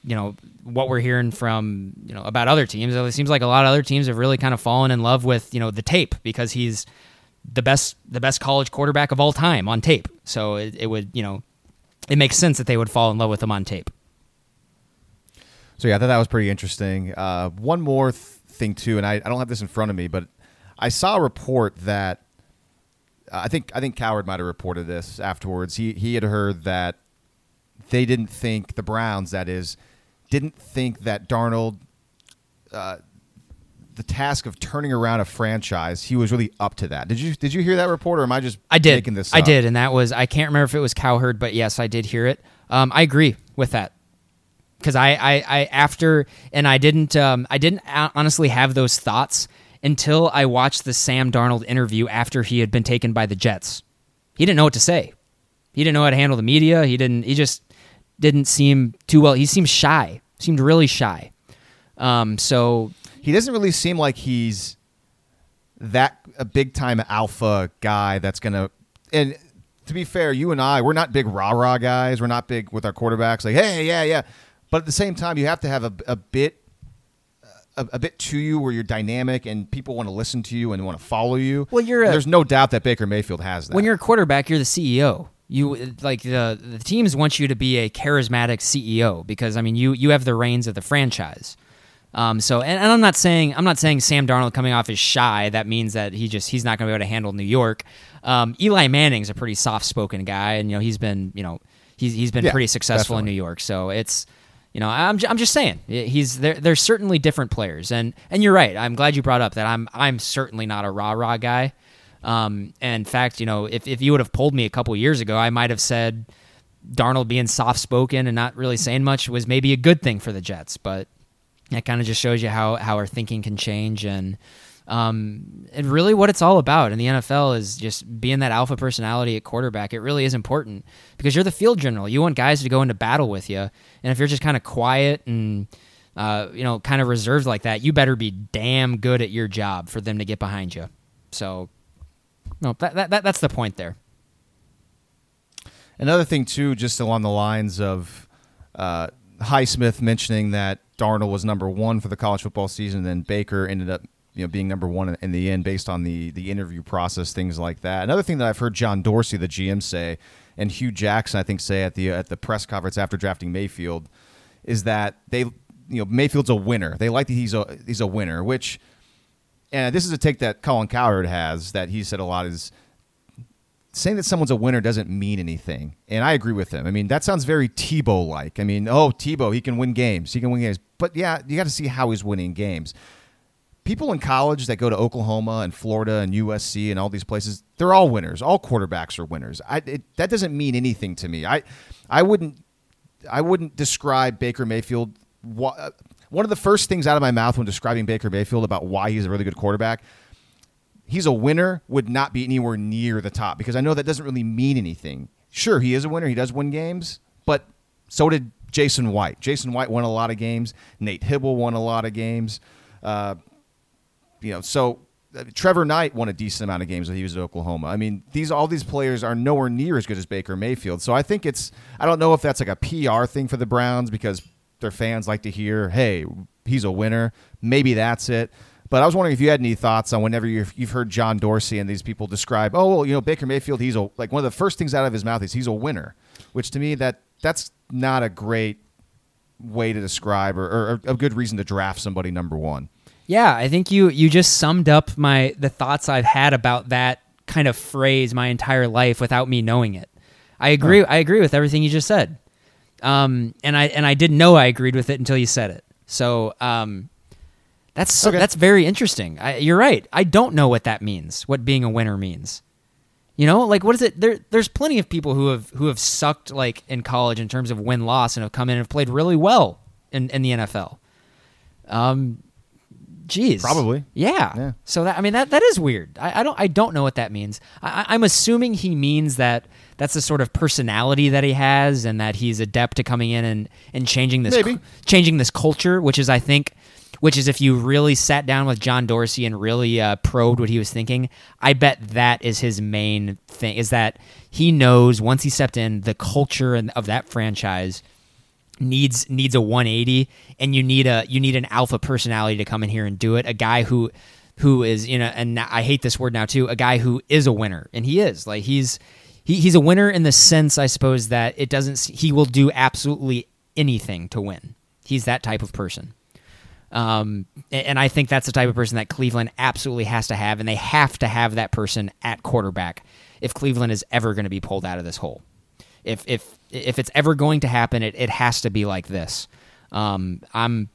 you know, what we're hearing from you know about other teams. It seems like a lot of other teams have really kind of fallen in love with you know the tape because he's the best the best college quarterback of all time on tape. So it, it would you know it makes sense that they would fall in love with him on tape. So yeah, I thought that was pretty interesting. Uh, one more th- thing too, and I, I don't have this in front of me, but I saw a report that uh, I think I think Cowherd might have reported this afterwards. He he had heard that they didn't think the Browns, that is, didn't think that Darnold, uh, the task of turning around a franchise, he was really up to that. Did you did you hear that report, or am I just I did making this? I did, and that was I can't remember if it was Cowherd, but yes, I did hear it. Um, I agree with that because I, I, I after and I didn't um, I didn't honestly have those thoughts until I watched the Sam Darnold interview after he had been taken by the Jets. He didn't know what to say. He didn't know how to handle the media. He didn't. He just didn't seem too well. He seemed shy. Seemed really shy. Um, so he doesn't really seem like he's that a big time alpha guy that's gonna. And to be fair, you and I, we're not big rah rah guys. We're not big with our quarterbacks. Like, hey, yeah, yeah. But at the same time, you have to have a, a bit a, a bit to you where you're dynamic and people want to listen to you and want to follow you. Well, you're a- there's no doubt that Baker Mayfield has that. when you're a quarterback, you're the CEO. You like the the teams want you to be a charismatic CEO because I mean you you have the reins of the franchise. Um, so and, and I'm not saying I'm not saying Sam Darnold coming off is shy. That means that he just he's not going to be able to handle New York. Um, Eli Manning's a pretty soft spoken guy, and you know he's been you know he's he's been Yeah, pretty successful in. New York. So it's you know I'm, I'm just saying he's there. There's certainly different players, and and you're right. I'm glad you brought up that I'm I'm certainly not a rah rah guy. Um, and in fact, you know, if, if you would have pulled me a couple years ago, I might have said Darnold being soft spoken and not really saying much was maybe a good thing for the Jets. But that kind of just shows you how, how our thinking can change and um, and really what it's all about in the NFL is just being that alpha personality at quarterback. It really is important because you're the field general. You want guys to go into battle with you, and if you're just kind of quiet and uh, you know kind of reserved like that, you better be damn good at your job for them to get behind you. So no, that, that, that that's the point there. Another thing too, just along the lines of uh, Highsmith mentioning that Darnold was number one for the college football season, then Baker ended up you know being number one in the end based on the the interview process, things like that. Another thing that I've heard John Dorsey, the GM, say, and Hue Jackson, I think, say at the at the press conference after drafting Mayfield, is that they you know Mayfield's a winner. They like that he's a he's a winner, which and this is a take that Colin Cowherd has that he said a lot is saying that someone's a winner doesn't mean anything. And I agree with him. I mean, that sounds very Tebow like. I mean, oh, Tebow, he can win games. He can win games. But yeah, you got to see how he's winning games. People in college that go to Oklahoma and Florida and USC and all these places, they're all winners. All quarterbacks are winners. I, it, that doesn't mean anything to me. I, I wouldn't, I wouldn't describe Baker Mayfield. One of the first things out of my mouth when describing Baker Mayfield about why he's a really good quarterback he's a winner would not be anywhere near the top because I know that doesn't really mean anything. Sure, he is a winner. He does win games, but so did Jason White. Jason White won a lot of games. Nate Hybl won a lot of games. Uh, you know, so uh, Trevor Knight won a decent amount of games when he was at Oklahoma. I mean, these all these players are nowhere near as good as Baker Mayfield. So I think it's I don't know if that's like a PR thing for the Browns because their fans like to hear, "Hey, he's a winner." Maybe that's it. But I was wondering if you had any thoughts on whenever you've, you've heard John Dorsey and these people describe, oh, well, you know, Baker Mayfield, he's a like one of the first things out of his mouth is he's a winner, which to me that that's not a great way to describe or, or a good reason to draft somebody number one. Yeah, I think you you just summed up my the thoughts I've had about that kind of phrase my entire life without me knowing it. I agree. I agree with everything you just said, um, and I and I didn't know I agreed with it until you said it. So um, that's so, Okay. that's very interesting. I, you're right. I don't know what that means. What being a winner means. You know, like what is it? There, there's plenty of people who have who have sucked like in college in terms of win loss and have come in and have played really well in, in the NFL. Um, geez, Probably. yeah. Yeah. So that I mean that that is weird. I, I don't I don't know what that means. I, I- I'm assuming he means that that's the sort of personality that he has, and that he's adept to coming in and and changing this changing this culture, which is I think. Which is if you really sat down with John Dorsey and really uh, probed what he was thinking, I bet that is his main thing. Is that he knows once he stepped in the culture of that franchise needs needs a 180 and you need a you need an alpha personality to come in here and do it a guy who who is you know and I hate this word now too a guy who is a winner and he is like he's he, he's a winner in the sense I suppose that it doesn't he will do absolutely anything to win he's that type of person um, and I think that's the type of person that Cleveland absolutely has to have, and they have to have that person at quarterback if Cleveland is ever going to be pulled out of this hole. If if if it's ever going to happen, it, it has to be like this. Um, I'm.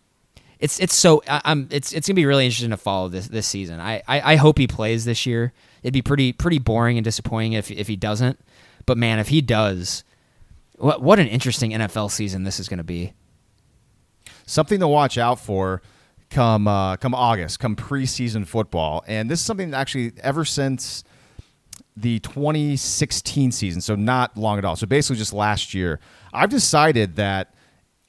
It's it's so I'm it's it's gonna be really interesting to follow this this season. I, I, I hope he plays this year. It'd be pretty pretty boring and disappointing if if he doesn't. But man, if he does, what what an interesting NFL season this is gonna be. something to watch out for come uh, come August, come preseason football, and this is something that actually ever since the 2016 season, so not long at all. So basically, just last year, I've decided that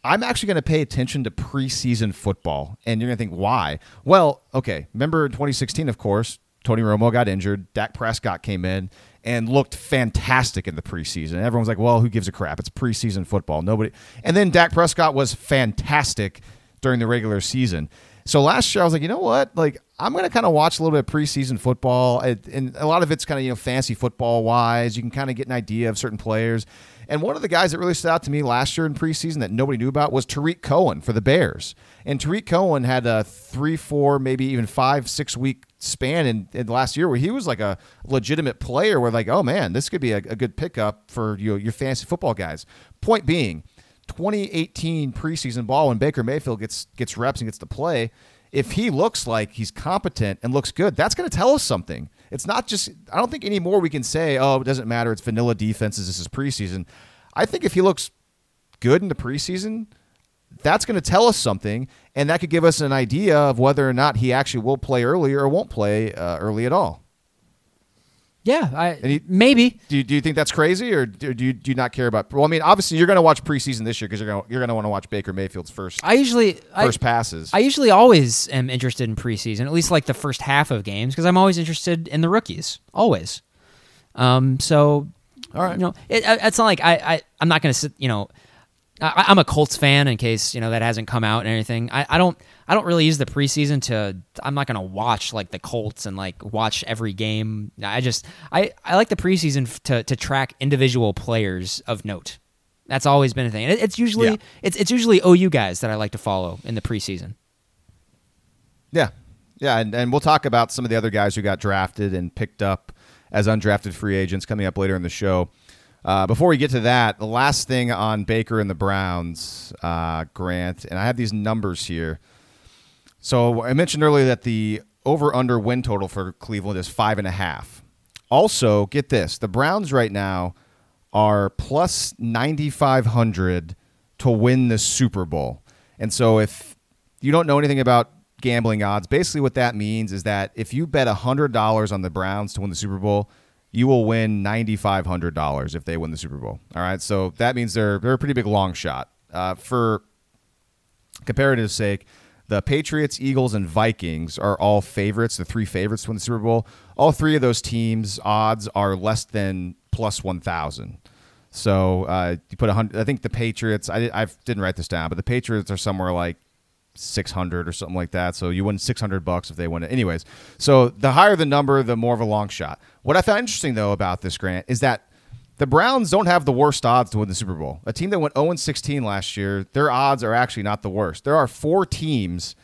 I'm actually going to pay attention to preseason football, and you're going to think why? Well, okay, remember in 2016, of course, Tony Romo got injured, Dak Prescott came in and looked fantastic in the preseason. Everyone's like, "Well, who gives a crap? It's preseason football. Nobody." And then Dak Prescott was fantastic during the regular season. So last year I was like, you know what? Like I'm going to kind of watch a little bit of preseason football, and, a lot of it's kind of you know fancy football wise. You can kind of get an idea of certain players. And one of the guys that really stood out to me last year in preseason that nobody knew about was Tarik Cohen for the Bears. And Tarik Cohen had a three, four, maybe even five, six week span in, in last year where he was like a legitimate player. Where like, oh man, this could be a, a good pickup for you know, your fantasy football guys. Point being, 2018 preseason ball when Baker Mayfield gets gets reps and gets to play, if he looks like he's competent and looks good, that's going to tell us something. It's not just I don't think anymore we can say, "Oh, it doesn't matter, it's vanilla defenses, this is preseason." I think if he looks good in the preseason, that's going to tell us something and that could give us an idea of whether or not he actually will play early or won't play uh, early at all. Yeah, I he- maybe. Do you, do you think that's crazy, or do do you, do you not care about? Well, I mean, obviously you're going to watch preseason this year because you're going you're going to want to watch Baker Mayfield's first I usually I, first passes. I usually always am interested in preseason, at least like the first half of games, because I'm always interested in the rookies, always. Um, so, All right. you know, it, it's not like I, I I'm not going to sit, you know, I, I'm a Colts fan in case you know that hasn't come out and anything. I, I don't I don't really use the preseason to. I'm not going to watch like the Colts and like watch every game. I just I I like the preseason to to track individual players of note. That's always been a thing. It, it's usually Yeah. it's it's usually OU guys that I like to follow in the preseason. Yeah. Yeah, and, and we'll talk about some of the other guys who got drafted and picked up as undrafted free agents coming up later in the show. Uh, before we get to that, the last thing on Baker and the Browns, uh, Grant, and I have these numbers here. So I mentioned earlier that the over under win total for Cleveland is five and a half. Also, get this the Browns right now are plus 9,500 to win the Super Bowl. And so if you don't know anything about gambling odds, basically what that means is that if you bet $100 on the Browns to win the Super Bowl, you will win $9,500 if they win the Super Bowl. All right. So that means they're, they're a pretty big long shot. Uh, for comparative sake, the Patriots, Eagles, and Vikings are all favorites, the three favorites to win the Super Bowl. All three of those teams' odds are less than plus 1,000. So uh, you put a hundred. I think the Patriots. I, I didn't write this down, but the Patriots are somewhere like six hundred or something like that. So you win six hundred bucks if they win it. Anyways, so the higher the number, the more of a long shot. What I found interesting though about this Grant is that the Browns don't have the worst odds to win the Super Bowl. A team that went 0 16 last year, their odds are actually not the worst. There are four teams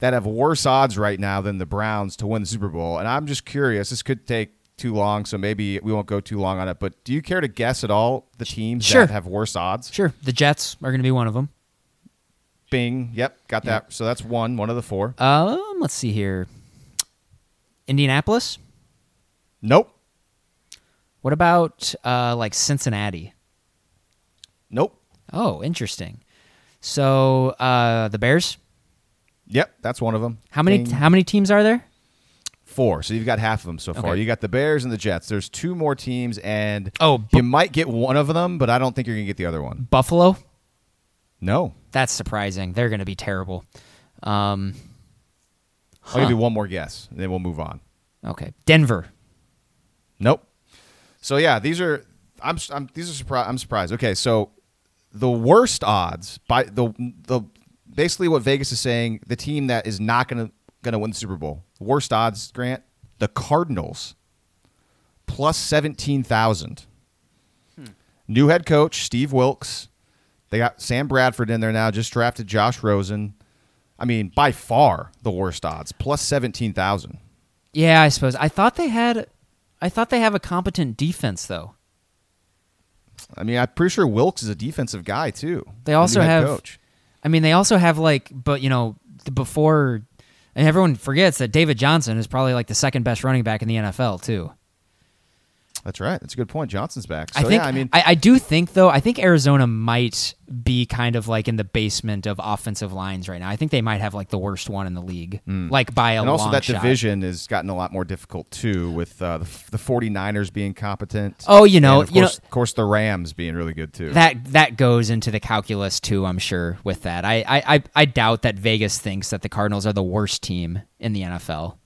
that have worse odds right now than the Browns to win the Super Bowl. And I'm just curious. This could take too long, so maybe we won't go too long on it. But do you care to guess at all the teams Sure. that have worse odds? Sure, the Jets are going to be one of them. Bing. Yep, got that. So that's one, one of the four. Um, let's see here. Indianapolis. Nope. What about uh, like Cincinnati? Nope. Oh, interesting. So uh, the Bears. Yep, that's one of them. How many? How many teams are there? Four. So you've got half of them so far. Okay. You got the Bears and the Jets. There's two more teams, and Oh, Bu- you might get one of them, but I don't think you're gonna get the other one. Buffalo. No. That's surprising. They're going to be terrible. Um, I'll give you one more guess, and then we'll move on. okay, Denver. Nope. So yeah, these are I'm, I'm these are surprised. I'm surprised. Okay, so the worst odds by the the basically what Vegas is saying, the team that is not gonna gonna win the Super Bowl, worst odds, Grant, the Cardinals, plus seventeen thousand. New head coach Steve Wilks. They got Sam Bradford in there now. Just drafted Josh Rosen. I mean, by far the worst odds, plus seventeen thousand. Yeah, I suppose. I thought they had. I thought they have a competent defense though. I mean, I'm pretty sure Wilks is a defensive guy too. They also have- coach. I mean, they also have like, but you know, the- before, and everyone forgets that David Johnson is probably like the second best running back in the NFL too. That's right. That's a good point. Johnson's back. So I think. yeah, I mean, I, I do think though. I think Arizona might be kind of like in the basement of offensive lines right now. I think they might have like the worst one in the league, like by a and also that shot. division has gotten a lot more difficult too, with uh, the, the 49ers being competent. Oh, you know, of you course, know- of course, the Rams being really good too. That that goes into the calculus too. I'm sure with that. I, I I I doubt that Vegas thinks that the Cardinals are the worst team in the NFL.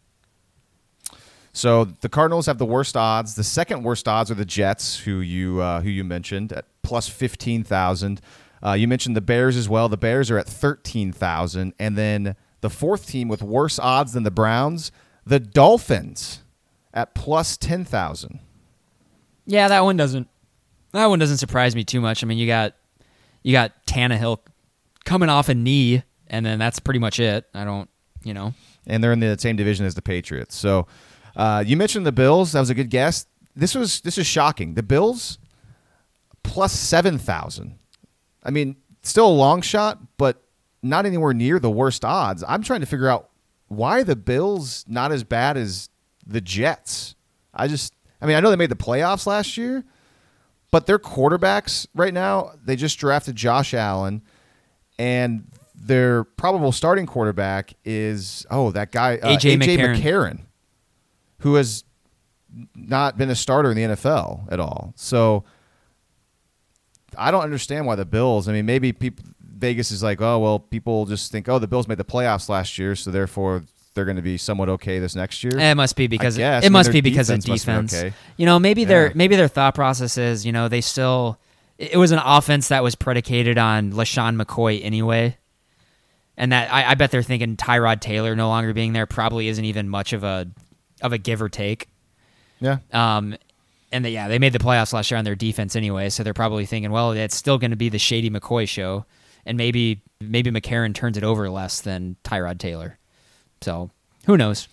So the Cardinals have the worst odds. The second worst odds are the Jets, who you uh, who you mentioned at plus fifteen thousand. Uh, you mentioned the Bears as well. The Bears are at 13,000. And then the fourth team with worse odds than the Browns, the Dolphins at plus 10,000. Yeah, that one doesn't. That one doesn't surprise me too much. I mean, you got you got Tannehill coming off a knee, and then that's pretty much it. I don't, you know. And they're in the same division as the Patriots. So uh, you mentioned the Bills. That was a good guess. This was this is shocking. The Bills plus seven thousand. I mean, still a long shot, but not anywhere near the worst odds. I'm trying to figure out why the Bills not as bad as the Jets. I just, I mean, I know they made the playoffs last year, but their quarterbacks right now, they just drafted Josh Allen, and their probable starting quarterback is oh that guy uh, A.J. AJ McCarron. McCarron, who has not been a starter in the NFL at all. So I don't understand why the Bills. I mean, maybe people Vegas is like, oh well, people just think, oh, the Bills made the playoffs last year, so therefore they're going to be somewhat okay this next year. Eh, it must be because guess. it I mean, must be because of defense be okay. You know, maybe their maybe their thought process is, you know, they still it was an offense that was predicated on LeSean McCoy anyway. And that I, I bet they're thinking Tyrod Taylor no longer being there probably isn't even much of a of a give or take. yeah, Um, and they, yeah, they made the playoffs last year on their defense anyway, so they're probably thinking, well, it's still going to be the Shady McCoy show, and maybe maybe McCarron turns it over less than Tyrod Taylor. So who knows?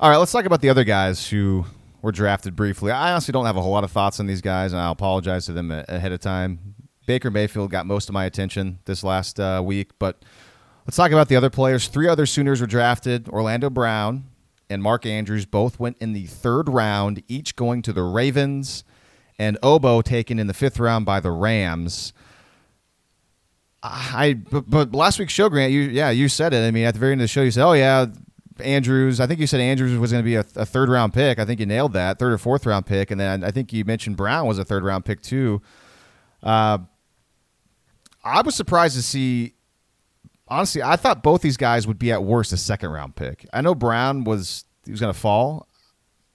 All right, let's talk about the other guys who were drafted briefly. I honestly don't have a whole lot of thoughts on these guys, and I'll apologize to them ahead of time. Baker Mayfield got most of my attention this last uh, week, but let's talk about the other players. Three other Sooners were drafted Orlando Brown and Mark Andrews both went in the third round, each going to the Ravens, and Obo taken in the fifth round by the Rams. I but, but last week's show, Grant, you yeah, you said it. I mean, at the very end of the show, you said, "Oh yeah, Andrews." I think you said Andrews was going to be a, a third round pick. I think you nailed that, third or fourth round pick, and then I think you mentioned Brown was a third round pick too. Uh, I was surprised to see. Honestly, I thought both these guys would be at worst a second round pick. I know Brown was he was going to fall.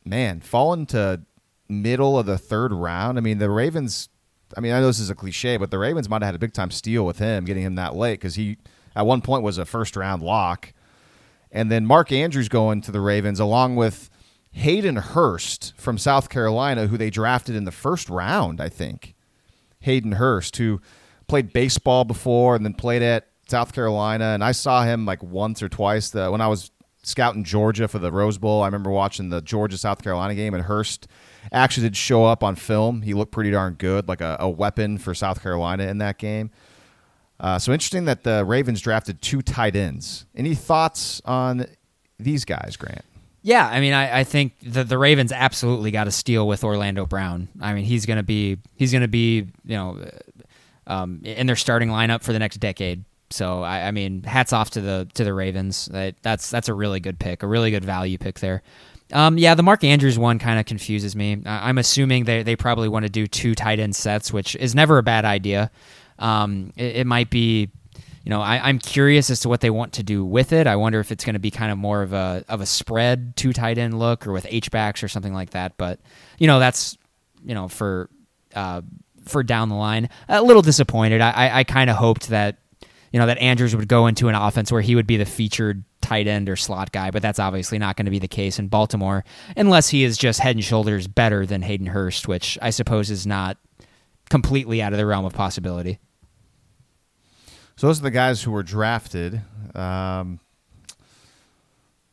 Man, falling to middle of the third round. I mean, the Ravens. I mean, I know this is a cliche, but the Ravens might have had a big time steal with him, getting him that late because he at one point was a first round lock. And then Mark Andrews going to the Ravens along with Hayden Hurst from South Carolina, who they drafted in the first round, I think. Hayden Hurst, who played baseball before and then played at South Carolina. And I saw him like once or twice the, when I was scouting Georgia for the Rose Bowl. I remember watching the Georgia South Carolina game, and Hurst actually did show up on film. He looked pretty darn good, like a, a weapon for South Carolina in that game. Uh, so interesting that the Ravens drafted two tight ends. Any thoughts on these guys, Grant? Yeah, I mean, I, I think the the Ravens absolutely got to steal with Orlando Brown. I mean, he's gonna be he's gonna be you know um, in their starting lineup for the next decade. So I, I mean, hats off to the to the Ravens. That, that's that's a really good pick, a really good value pick there. Um, yeah, the Mark Andrews one kind of confuses me. I'm assuming they they probably want to do two tight end sets, which is never a bad idea. Um, it, it might be you know, I, I'm curious as to what they want to do with it. I wonder if it's going to be kind of more of a of a spread two tight end look, or with H backs or something like that. But you know, that's you know for uh, for down the line. A little disappointed. I I, I kind of hoped that you know that Andrews would go into an offense where he would be the featured tight end or slot guy, but that's obviously not going to be the case in Baltimore unless he is just head and shoulders better than Hayden Hurst, which I suppose is not completely out of the realm of possibility. So those are the guys who were drafted. Um,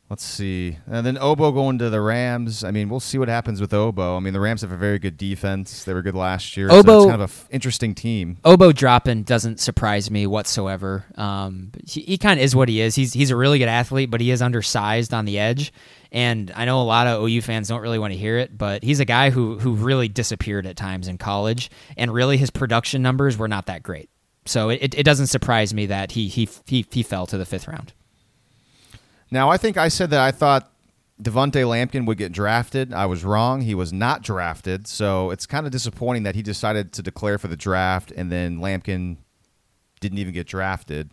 let's see. And then Obo going to the Rams. I mean, we'll see what happens with Obo. I mean, the Rams have a very good defense. They were good last year. so Obo- it's kind of an f- interesting team. Obo dropping doesn't surprise me whatsoever. Um, he, he kind of is what he is. He's he's a really good athlete, but he is undersized on the edge. And I know a lot of OU fans don't really want to hear it, but he's a guy who who really disappeared at times in college, and really his production numbers were not that great. So it, it doesn't surprise me that he he he, he fell to the fifth round. Now, I think I said that I thought Devonte Lampkin would get drafted. I was wrong. He was not drafted. So it's kind of disappointing that he decided to declare for the draft and then Lampkin didn't even get drafted.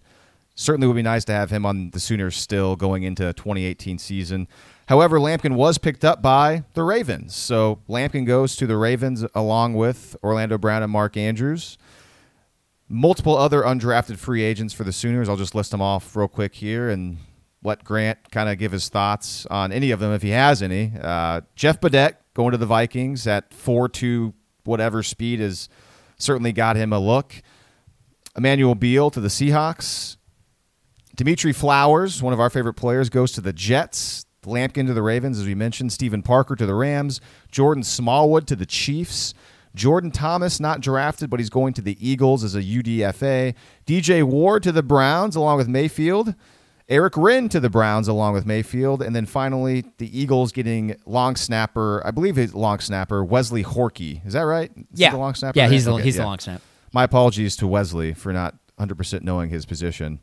Certainly would be nice to have him on the Sooners still going into 2018 season. However, Lampkin was picked up by the Ravens. So Lampkin goes to the Ravens along with Orlando Brown and Mark Andrews. multiple other undrafted free agents for the Sooners. I'll just list them off real quick here and let Grant kind of give his thoughts on any of them if he has any. Uh, Jeff Badet going to the Vikings at 4 2 whatever speed has certainly got him a look. Emmanuel Beal to the Seahawks. Dimitri Flowers, one of our favorite players, goes to the Jets. Lampkin to the Ravens, as we mentioned. Stephen Parker to the Rams. Jordan Smallwood to the Chiefs. Jordan Thomas, not drafted, but he's going to the Eagles as a UDFA. DJ Ward to the Browns, along with Mayfield. Erick Wren to the Browns, along with Mayfield. And then finally, the Eagles getting long snapper, I believe he's long snapper, Wesley Horky. Is that right? Is yeah. The long snapper? Yeah, he's, the, Okay, he's yeah. the long snap. My apologies to Wesley for not 100% knowing his position.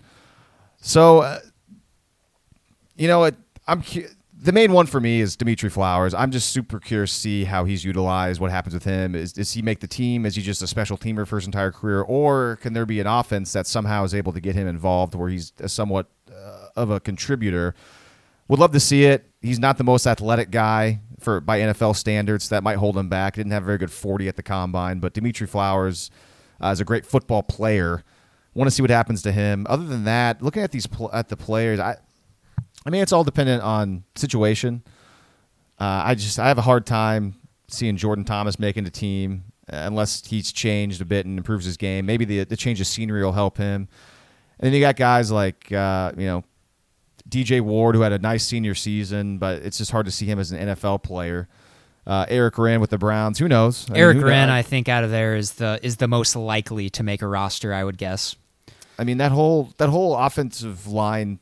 So, uh, you know, it, I'm cu- the main one for me is Dimitri Flowers. I'm just super curious to see how he's utilized. What happens with him? Is does he make the team? Is he just a special teamer for his entire career, or can there be an offense that somehow is able to get him involved, where he's somewhat uh, of a contributor? Would love to see it. He's not the most athletic guy for by NFL standards. That might hold him back. Didn't have a very good 40 at the combine, but Dimitri Flowers uh, is a great football player. Want to see what happens to him. Other than that, looking at these pl- at the players, I I mean it's all dependent on situation. Uh, I just I have a hard time seeing Jordan Thomas making the team uh, unless he's changed a bit and improves his game. Maybe the the change of scenery will help him. And then you got guys like uh, you know DJ Ward who had a nice senior season, but it's just hard to see him as an NFL player. Uh, Erick Wren with the Browns. Who knows? I mean, Erick Wren, knows? I think, out of there is the is the most likely to make a roster. I would guess. I mean that whole that whole offensive line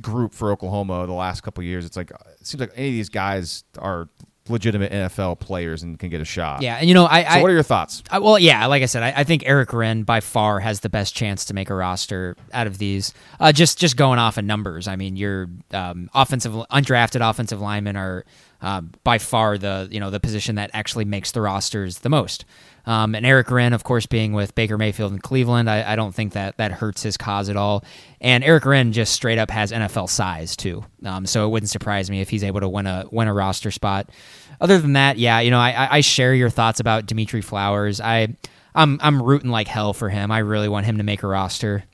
group for Oklahoma the last couple years. It's like it seems like any of these guys are legitimate NFL players and can get a shot. Yeah, and you know, I, So I what are your thoughts? I, well, yeah, like I said, I, I think Erick Wren by far has the best chance to make a roster out of these. Uh, just just going off of numbers, I mean, your um, offensive undrafted offensive linemen are uh, by far the you know the position that actually makes the rosters the most. Um, and Erick Wren, of course, being with Baker Mayfield in Cleveland, I, I don't think that that hurts his cause at all. And Erick Wren just straight up has NFL size too, um, so it wouldn't surprise me if he's able to win a win a roster spot. Other than that, yeah, you know, I, I- share your thoughts about Dimitri Flowers. I I'm I'm rooting like hell for him. I really want him to make a roster.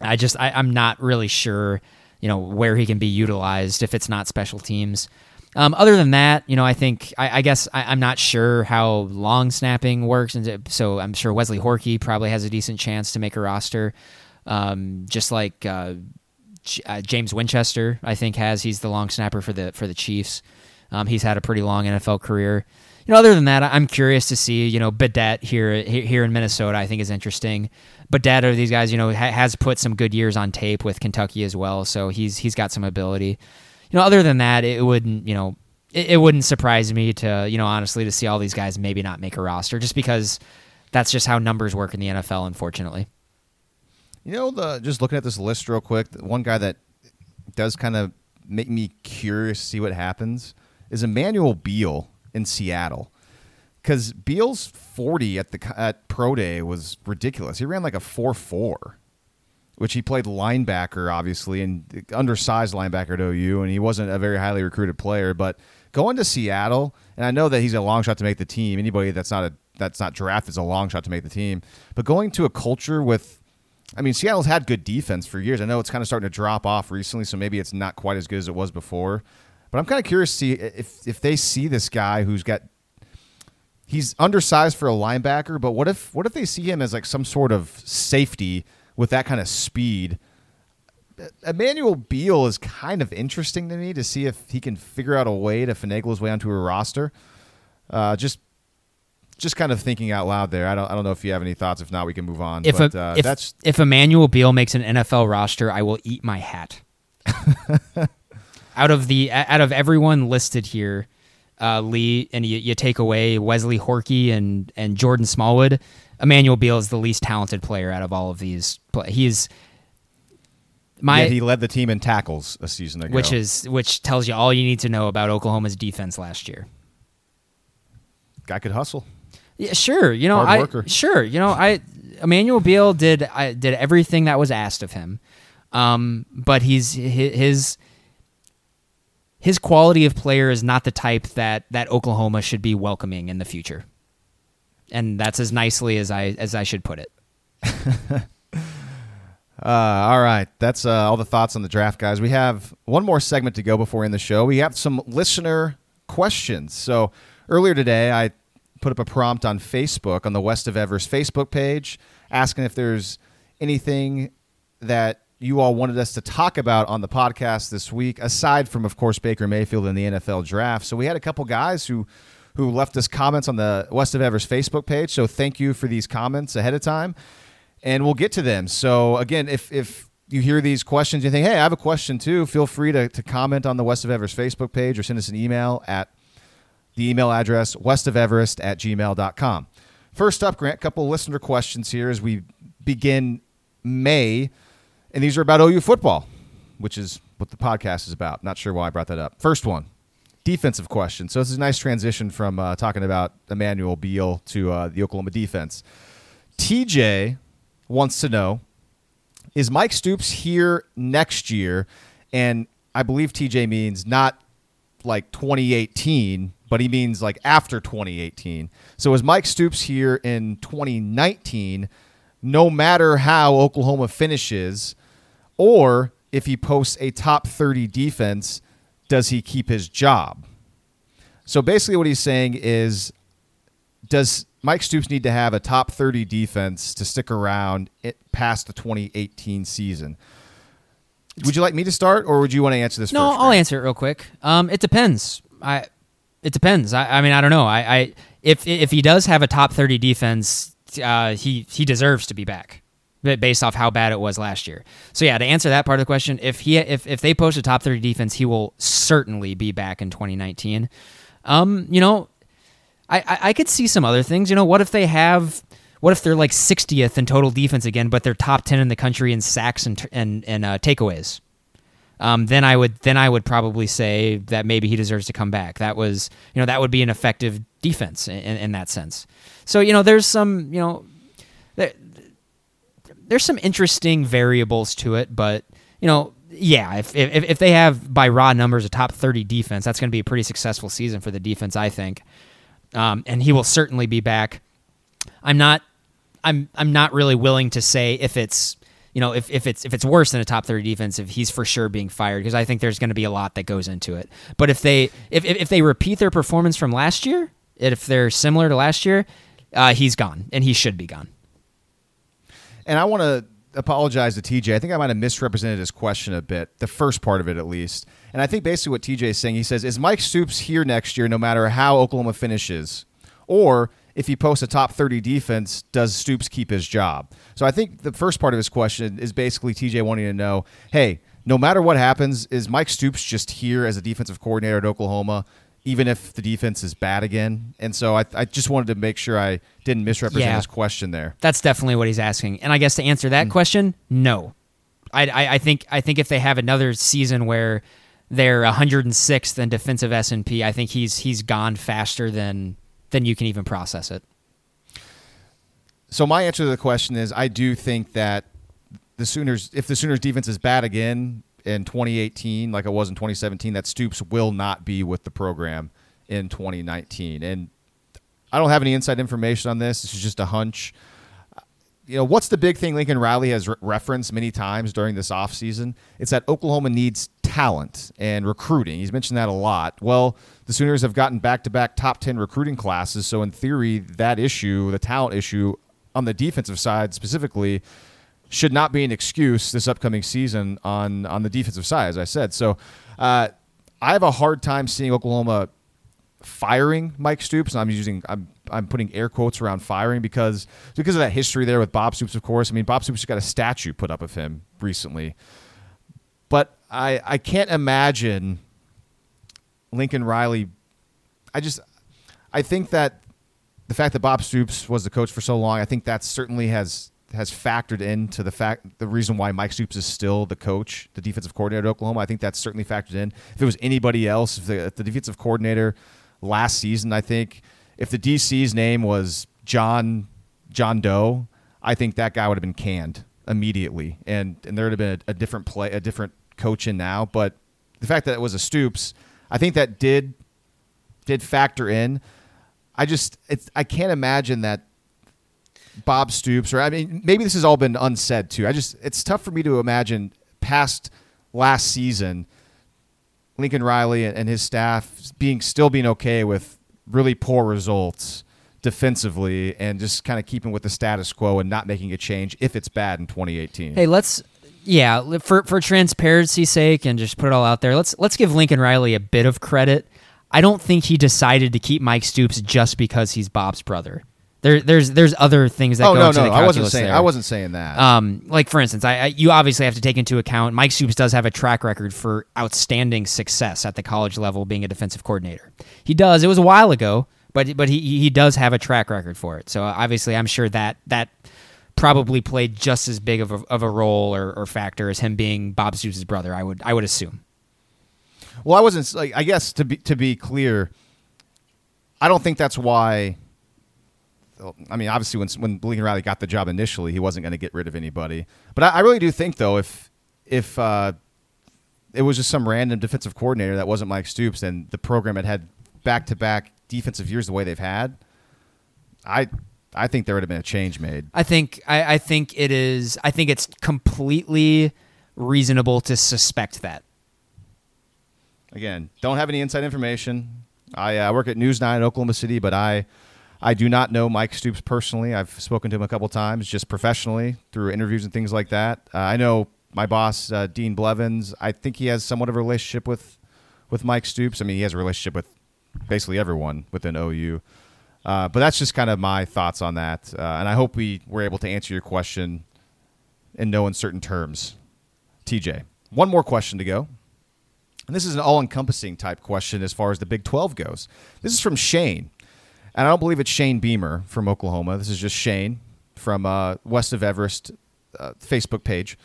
I just I, I'm not really sure, you know, where he can be utilized if it's not special teams. Um, other than that, you know, I think I, I guess I, I'm not sure how long snapping works, and so I'm sure Wesley Horky probably has a decent chance to make a roster. Um, just like uh, J- uh, James Winchester, I think has he's the long snapper for the for the Chiefs. Um, he's had a pretty long NFL career. You know, other than that, I'm curious to see. You know, Badet here here in Minnesota, I think is interesting. Badet or these guys, you know, ha- has put some good years on tape with Kentucky as well, so he's he's got some ability. You know, other than that, it wouldn't you know it, it wouldn't surprise me to you know honestly to see all these guys maybe not make a roster just because that's just how numbers work in the NFL, unfortunately. You know, the just looking at this list real quick, one guy that does kind of make me curious to see what happens is Emmanuel Beal in Seattle. Because Beal's 40 at the at pro day was ridiculous. He ran like a 4 4, which he played linebacker, obviously, and undersized linebacker at OU, and he wasn't a very highly recruited player. But going to Seattle, and I know that he's a long shot to make the team. Anybody that's not a that's not drafted is a long shot to make the team. But going to a culture with I mean, Seattle's had good defense for years. I know it's kind of starting to drop off recently, so maybe it's not quite as good as it was before. But I'm kind of curious to see if if they see this guy who's got he's undersized for a linebacker, but what if what if they see him as like some sort of safety with that kind of speed? Emmanuel Beal is kind of interesting to me to see if he can figure out a way to finagle his way onto a roster. Uh, just just kind of thinking out loud there. I don't I don't know if you have any thoughts. If not, we can move on. If but a, uh, if, that's if Emmanuel Beal makes an NFL roster, I will eat my hat. [laughs] out of the out of everyone listed here, uh, Lee, and you, you take away Wesley Horky and and Jordan Smallwood, Emmanuel Beal is the least talented player out of all of these. Play- He's my Yet he led the team in tackles a season ago. which is which tells you all you need to know about Oklahoma's defense last year. guy could hustle. Yeah, sure. You know, Hard I worker. sure. You know, I Emmanuel Beal did I did everything that was asked of him, um, but he's his his quality of player is not the type that that Oklahoma should be welcoming in the future, and that's as nicely as I as I should put it. [laughs] Uh, all right, that's uh, all the thoughts on the draft, guys. We have one more segment to go before in the show. We have some listener questions. So earlier today, I put up a prompt on Facebook on the West of Everest Facebook page, asking if there's anything that you all wanted us to talk about on the podcast this week, aside from, of course, Baker Mayfield and the NFL draft. So we had a couple guys who who left us comments on the West of Everest Facebook page. So thank you for these comments ahead of time and we'll get to them. So again, if if you hear these questions, you think, hey, I have a question too, feel free to, to comment on the West of Everest Facebook page or send us an email at the email address westofeverest at gmail.com. First up, Grant, a couple listener questions here as we begin May, and these are about OU football, which is what the podcast is about. Not sure why I brought that up. First one, defensive question. So this is a nice transition from uh, talking about Emmanuel Beal to uh, the Oklahoma defense. TJ wants to know is Mike Stoops here next year? And I believe TJ means not like 2018, but he means like after 2018. So is Mike Stoops here in 2019, no matter how Oklahoma finishes, or if he posts a top 30 defense, does he keep his job? So basically, what he's saying is, does Mike Stoops need to have a top 30 defense to stick around it past the 2018 season. Would you like me to start, or would you want to answer this? No, first, I'll answer it real quick. Um, it depends. I, it depends. I, I mean, I don't know. I, I, if if he does have a top 30 defense, uh, he he deserves to be back, based off how bad it was last year. So yeah, to answer that part of the question, if he if if they post a top 30 defense, he will certainly be back in 2019. Um, you know, I, I, I could see some other things. You know, what if they have what if they're like 60th in total defense again, but they're top 10 in the country in sacks and and, and uh, takeaways? Um, then I would then I would probably say that maybe he deserves to come back. That was you know that would be an effective defense in, in that sense. So you know there's some you know there, there's some interesting variables to it, but you know yeah if if, if they have by raw numbers a top 30 defense, that's going to be a pretty successful season for the defense, I think um, and he will certainly be back. I'm not. I'm. I'm not really willing to say if it's you know if, if it's if it's worse than a top 30 defense if he's for sure being fired because i think there's going to be a lot that goes into it but if they if, if they repeat their performance from last year if they're similar to last year uh, he's gone and he should be gone and i want to apologize to tj i think i might have misrepresented his question a bit the first part of it at least and I think basically what TJ is saying, he says, is Mike Stoops here next year no matter how Oklahoma finishes? Or if he posts a top 30 defense, does Stoops keep his job? So I think the first part of his question is basically TJ wanting to know, hey, no matter what happens, is Mike Stoops just here as a defensive coordinator at Oklahoma, even if the defense is bad again? And so I, I just wanted to make sure I didn't misrepresent yeah, his question there. That's definitely what he's asking. And I guess to answer that mm-hmm. question, no. I, I, I think I think if they have another season where they're 106th in defensive S&P. I think he's he's gone faster than than you can even process it. So my answer to the question is I do think that the Sooners if the Sooners defense is bad again in 2018 like it was in 2017 that Stoops will not be with the program in 2019 and I don't have any inside information on this. This is just a hunch you know, what's the big thing Lincoln Riley has re- referenced many times during this offseason? It's that Oklahoma needs talent and recruiting. He's mentioned that a lot. Well, the Sooners have gotten back to back top 10 recruiting classes. So, in theory, that issue, the talent issue on the defensive side specifically, should not be an excuse this upcoming season on, on the defensive side, as I said. So, uh, I have a hard time seeing Oklahoma firing Mike Stoops. I'm using I'm I'm putting air quotes around firing because because of that history there with Bob Stoops, of course. I mean, Bob Stoops just got a statue put up of him recently, but I I can't imagine Lincoln Riley. I just I think that the fact that Bob Stoops was the coach for so long, I think that certainly has has factored into the fact the reason why Mike Stoops is still the coach, the defensive coordinator at Oklahoma. I think that's certainly factored in. If it was anybody else, if the, if the defensive coordinator last season, I think if the DC's name was John John Doe, I think that guy would have been canned immediately, and and there would have been a, a different play, a different coach in now. But the fact that it was a Stoops, I think that did did factor in. I just it's I can't imagine that Bob Stoops, or I mean, maybe this has all been unsaid too. I just it's tough for me to imagine past last season, Lincoln Riley and his staff being still being okay with really poor results defensively and just kind of keeping with the status quo and not making a change if it's bad in 2018. Hey, let's yeah, for for transparency's sake and just put it all out there. Let's let's give Lincoln Riley a bit of credit. I don't think he decided to keep Mike Stoops just because he's Bob's brother. There, there's there's other things that oh, go no, into no, the I wasn't saying there. I wasn't saying that. Um, like for instance, I, I you obviously have to take into account Mike Stoops does have a track record for outstanding success at the college level, being a defensive coordinator. He does. It was a while ago, but but he he does have a track record for it. So obviously, I'm sure that that probably played just as big of a, of a role or, or factor as him being Bob Stoops' brother. I would I would assume. Well, I wasn't like I guess to be to be clear, I don't think that's why. I mean, obviously, when when Lincoln Riley got the job initially, he wasn't going to get rid of anybody. But I, I really do think, though, if if uh, it was just some random defensive coordinator that wasn't Mike Stoops, and the program had had back to back defensive years the way they've had, I I think there would have been a change made. I think I, I think it is. I think it's completely reasonable to suspect that. Again, don't have any inside information. I uh, work at News Nine in Oklahoma City, but I I do not know Mike Stoops personally. I've spoken to him a couple times, just professionally through interviews and things like that. Uh, I know my boss, uh, Dean Blevins. I think he has somewhat of a relationship with with Mike Stoops. I mean, he has a relationship with basically everyone within OU. Uh, but that's just kind of my thoughts on that, uh, and I hope we were able to answer your question in no uncertain terms. TJ, one more question to go. And this is an all encompassing type question as far as the Big 12 goes. This is from Shane. And I don't believe it's Shane Beamer from Oklahoma. This is just Shane from uh, West of Everest uh, Facebook page.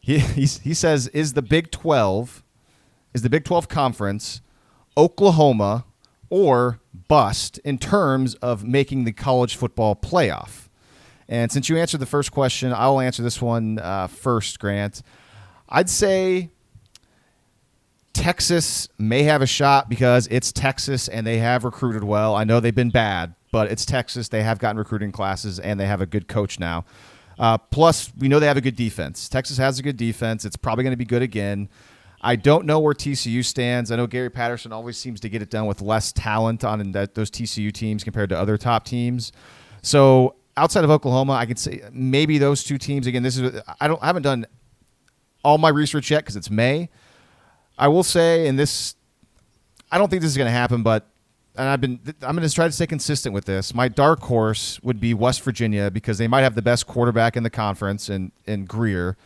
He, [laughs] he's, he says, Is the Big 12, is the Big 12 conference Oklahoma or bust in terms of making the college football playoff? And since you answered the first question, I will answer this one uh, first, Grant. I'd say Texas may have a shot because it's Texas and they have recruited well. I know they've been bad, but it's Texas. They have gotten recruiting classes and they have a good coach now. Uh, plus, we know they have a good defense. Texas has a good defense. It's probably going to be good again. I don't know where TCU stands. I know Gary Patterson always seems to get it done with less talent on that, those TCU teams compared to other top teams. So outside of Oklahoma, I could say maybe those two teams. Again, this is I don't I haven't done all my research yet because it's May. I will say, and this, I don't think this is going to happen, but and I've been, I'm going to try to stay consistent with this. My dark horse would be West Virginia because they might have the best quarterback in the conference and in Grier.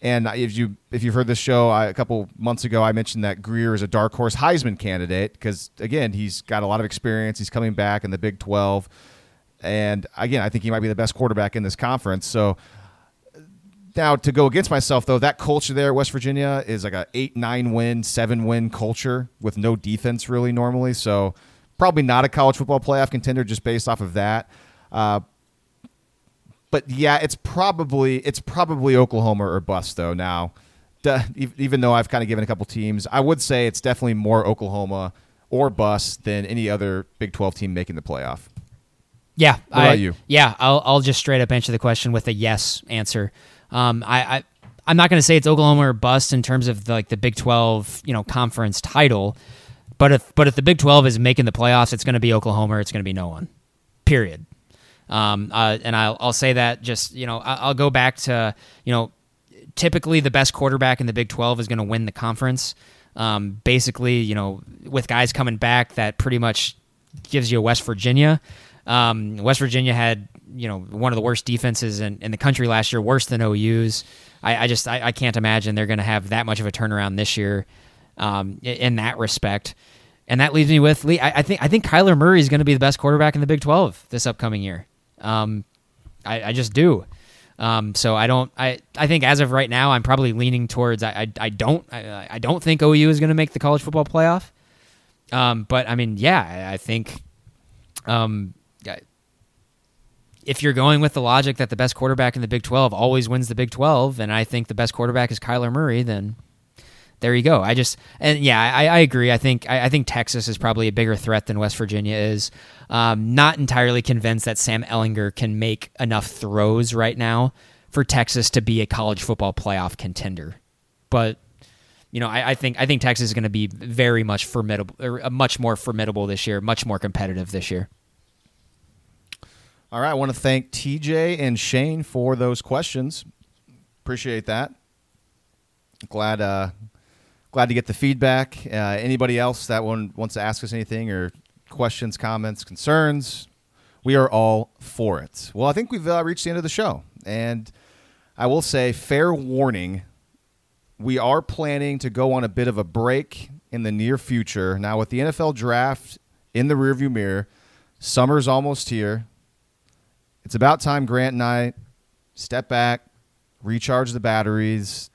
And if you if you've heard this show I, a couple months ago, I mentioned that Grier is a dark horse Heisman candidate because again he's got a lot of experience. He's coming back in the Big Twelve, and again I think he might be the best quarterback in this conference. So now to go against myself though, that culture there, West Virginia, is like a eight, nine win, seven win culture with no defense really normally. So probably not a college football playoff contender just based off of that. Uh, but yeah, it's probably it's probably Oklahoma or bust though. Now, duh, even though I've kind of given a couple teams, I would say it's definitely more Oklahoma or bust than any other Big Twelve team making the playoff. Yeah, What I, you? Yeah, I'll I'll just straight up answer the question with a yes answer. Um, I, I I'm not going to say it's Oklahoma or bust in terms of the, like the Big 12, you know, conference title, but if but if the Big 12 is making the playoffs, it's going to be Oklahoma. It's going to be no one. Period. Um, uh, and I'll I'll say that just you know I'll go back to you know typically the best quarterback in the Big 12 is going to win the conference. Um, basically, you know, with guys coming back, that pretty much gives you a West Virginia. Um, West Virginia had, you know, one of the worst defenses in, in the country last year, worse than OU's. I, I just I, I can't imagine they're going to have that much of a turnaround this year um, in that respect. And that leaves me with Lee. I, I think I think Kyler Murray is going to be the best quarterback in the Big 12 this upcoming year. Um, I, I just do. Um, so I don't. I, I think as of right now, I'm probably leaning towards. I, I, I don't. I, I don't think OU is going to make the college football playoff. Um, but I mean, yeah, I, I think. Um, if you're going with the logic that the best quarterback in the Big 12 always wins the Big 12, and I think the best quarterback is Kyler Murray, then there you go. I just and yeah, I, I agree. I think I, I, think Texas is probably a bigger threat than West Virginia is. Um, not entirely convinced that Sam Ehlinger can make enough throws right now for Texas to be a college football playoff contender. But you know, I, I think I think Texas is going to be very much formidable, or uh, much more formidable this year, much more competitive this year. All right, I want to thank TJ and Shane for those questions. Appreciate that. Glad uh, glad to get the feedback. Uh, anybody else that one wants to ask us anything or questions, comments, concerns, we are all for it. Well, I think we've uh, reached the end of the show, and I will say, fair warning, we are planning to go on a bit of a break in the near future. Now, with the NFL draft in the rearview mirror, summer's almost here. It's about time Grant and I step back, recharge the batteries,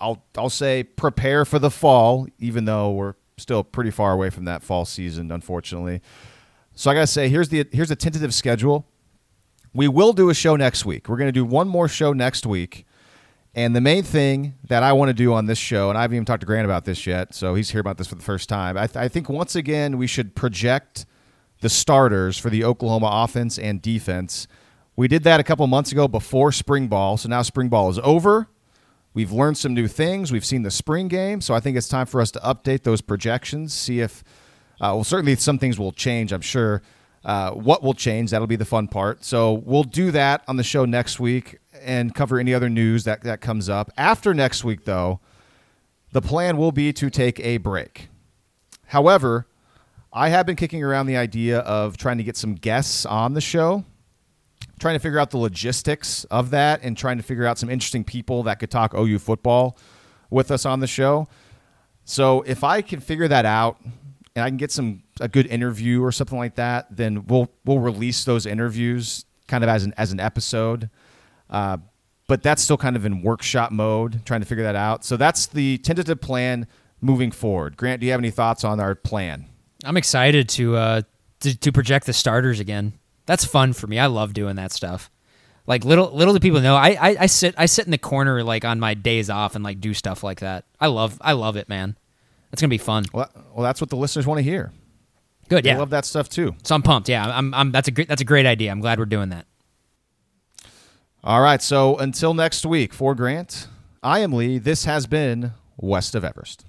I'll I'll say prepare for the fall, even though we're still pretty far away from that fall season, unfortunately. So I gotta say, here's the here's a tentative schedule. We will do a show next week. We're gonna do one more show next week. And the main thing that I want to do on this show, and I haven't even talked to Grant about this yet, so he's here about this for the first time. I, th- I think once again we should project the starters for the Oklahoma offense and defense. We did that a couple months ago before spring ball, so now spring ball is over. We've learned some new things. We've seen the spring game, so I think it's time for us to update those projections, see if, uh, well, certainly some things will change, I'm sure. Uh, what will change? That'll be the fun part. So we'll do that on the show next week and cover any other news that, that comes up. After next week, though, the plan will be to take a break. However, I have been kicking around the idea of trying to get some guests on the show trying to figure out the logistics of that and trying to figure out some interesting people that could talk OU football with us on the show. So if I can figure that out and I can get some a good interview or something like that, then we'll we'll release those interviews kind of as an as an episode. Uh, but that's still kind of in workshop mode, trying to figure that out. So that's the tentative plan moving forward. Grant, do you have any thoughts on our plan? I'm excited to uh, to, to project the starters again. That's fun for me. I love doing that stuff. Like little little do people know, I, I, I sit I sit in the corner like on my days off and like do stuff like that. I love I love it, man. That's gonna be fun. Well, well, that's what the listeners want to hear. Good, yeah. Love that stuff too. So I'm pumped. Yeah, I'm, I'm. That's a great. That's a great idea. I'm glad we're doing that. All right. So until next week, for Grant, I am Lee. This has been West of Everest.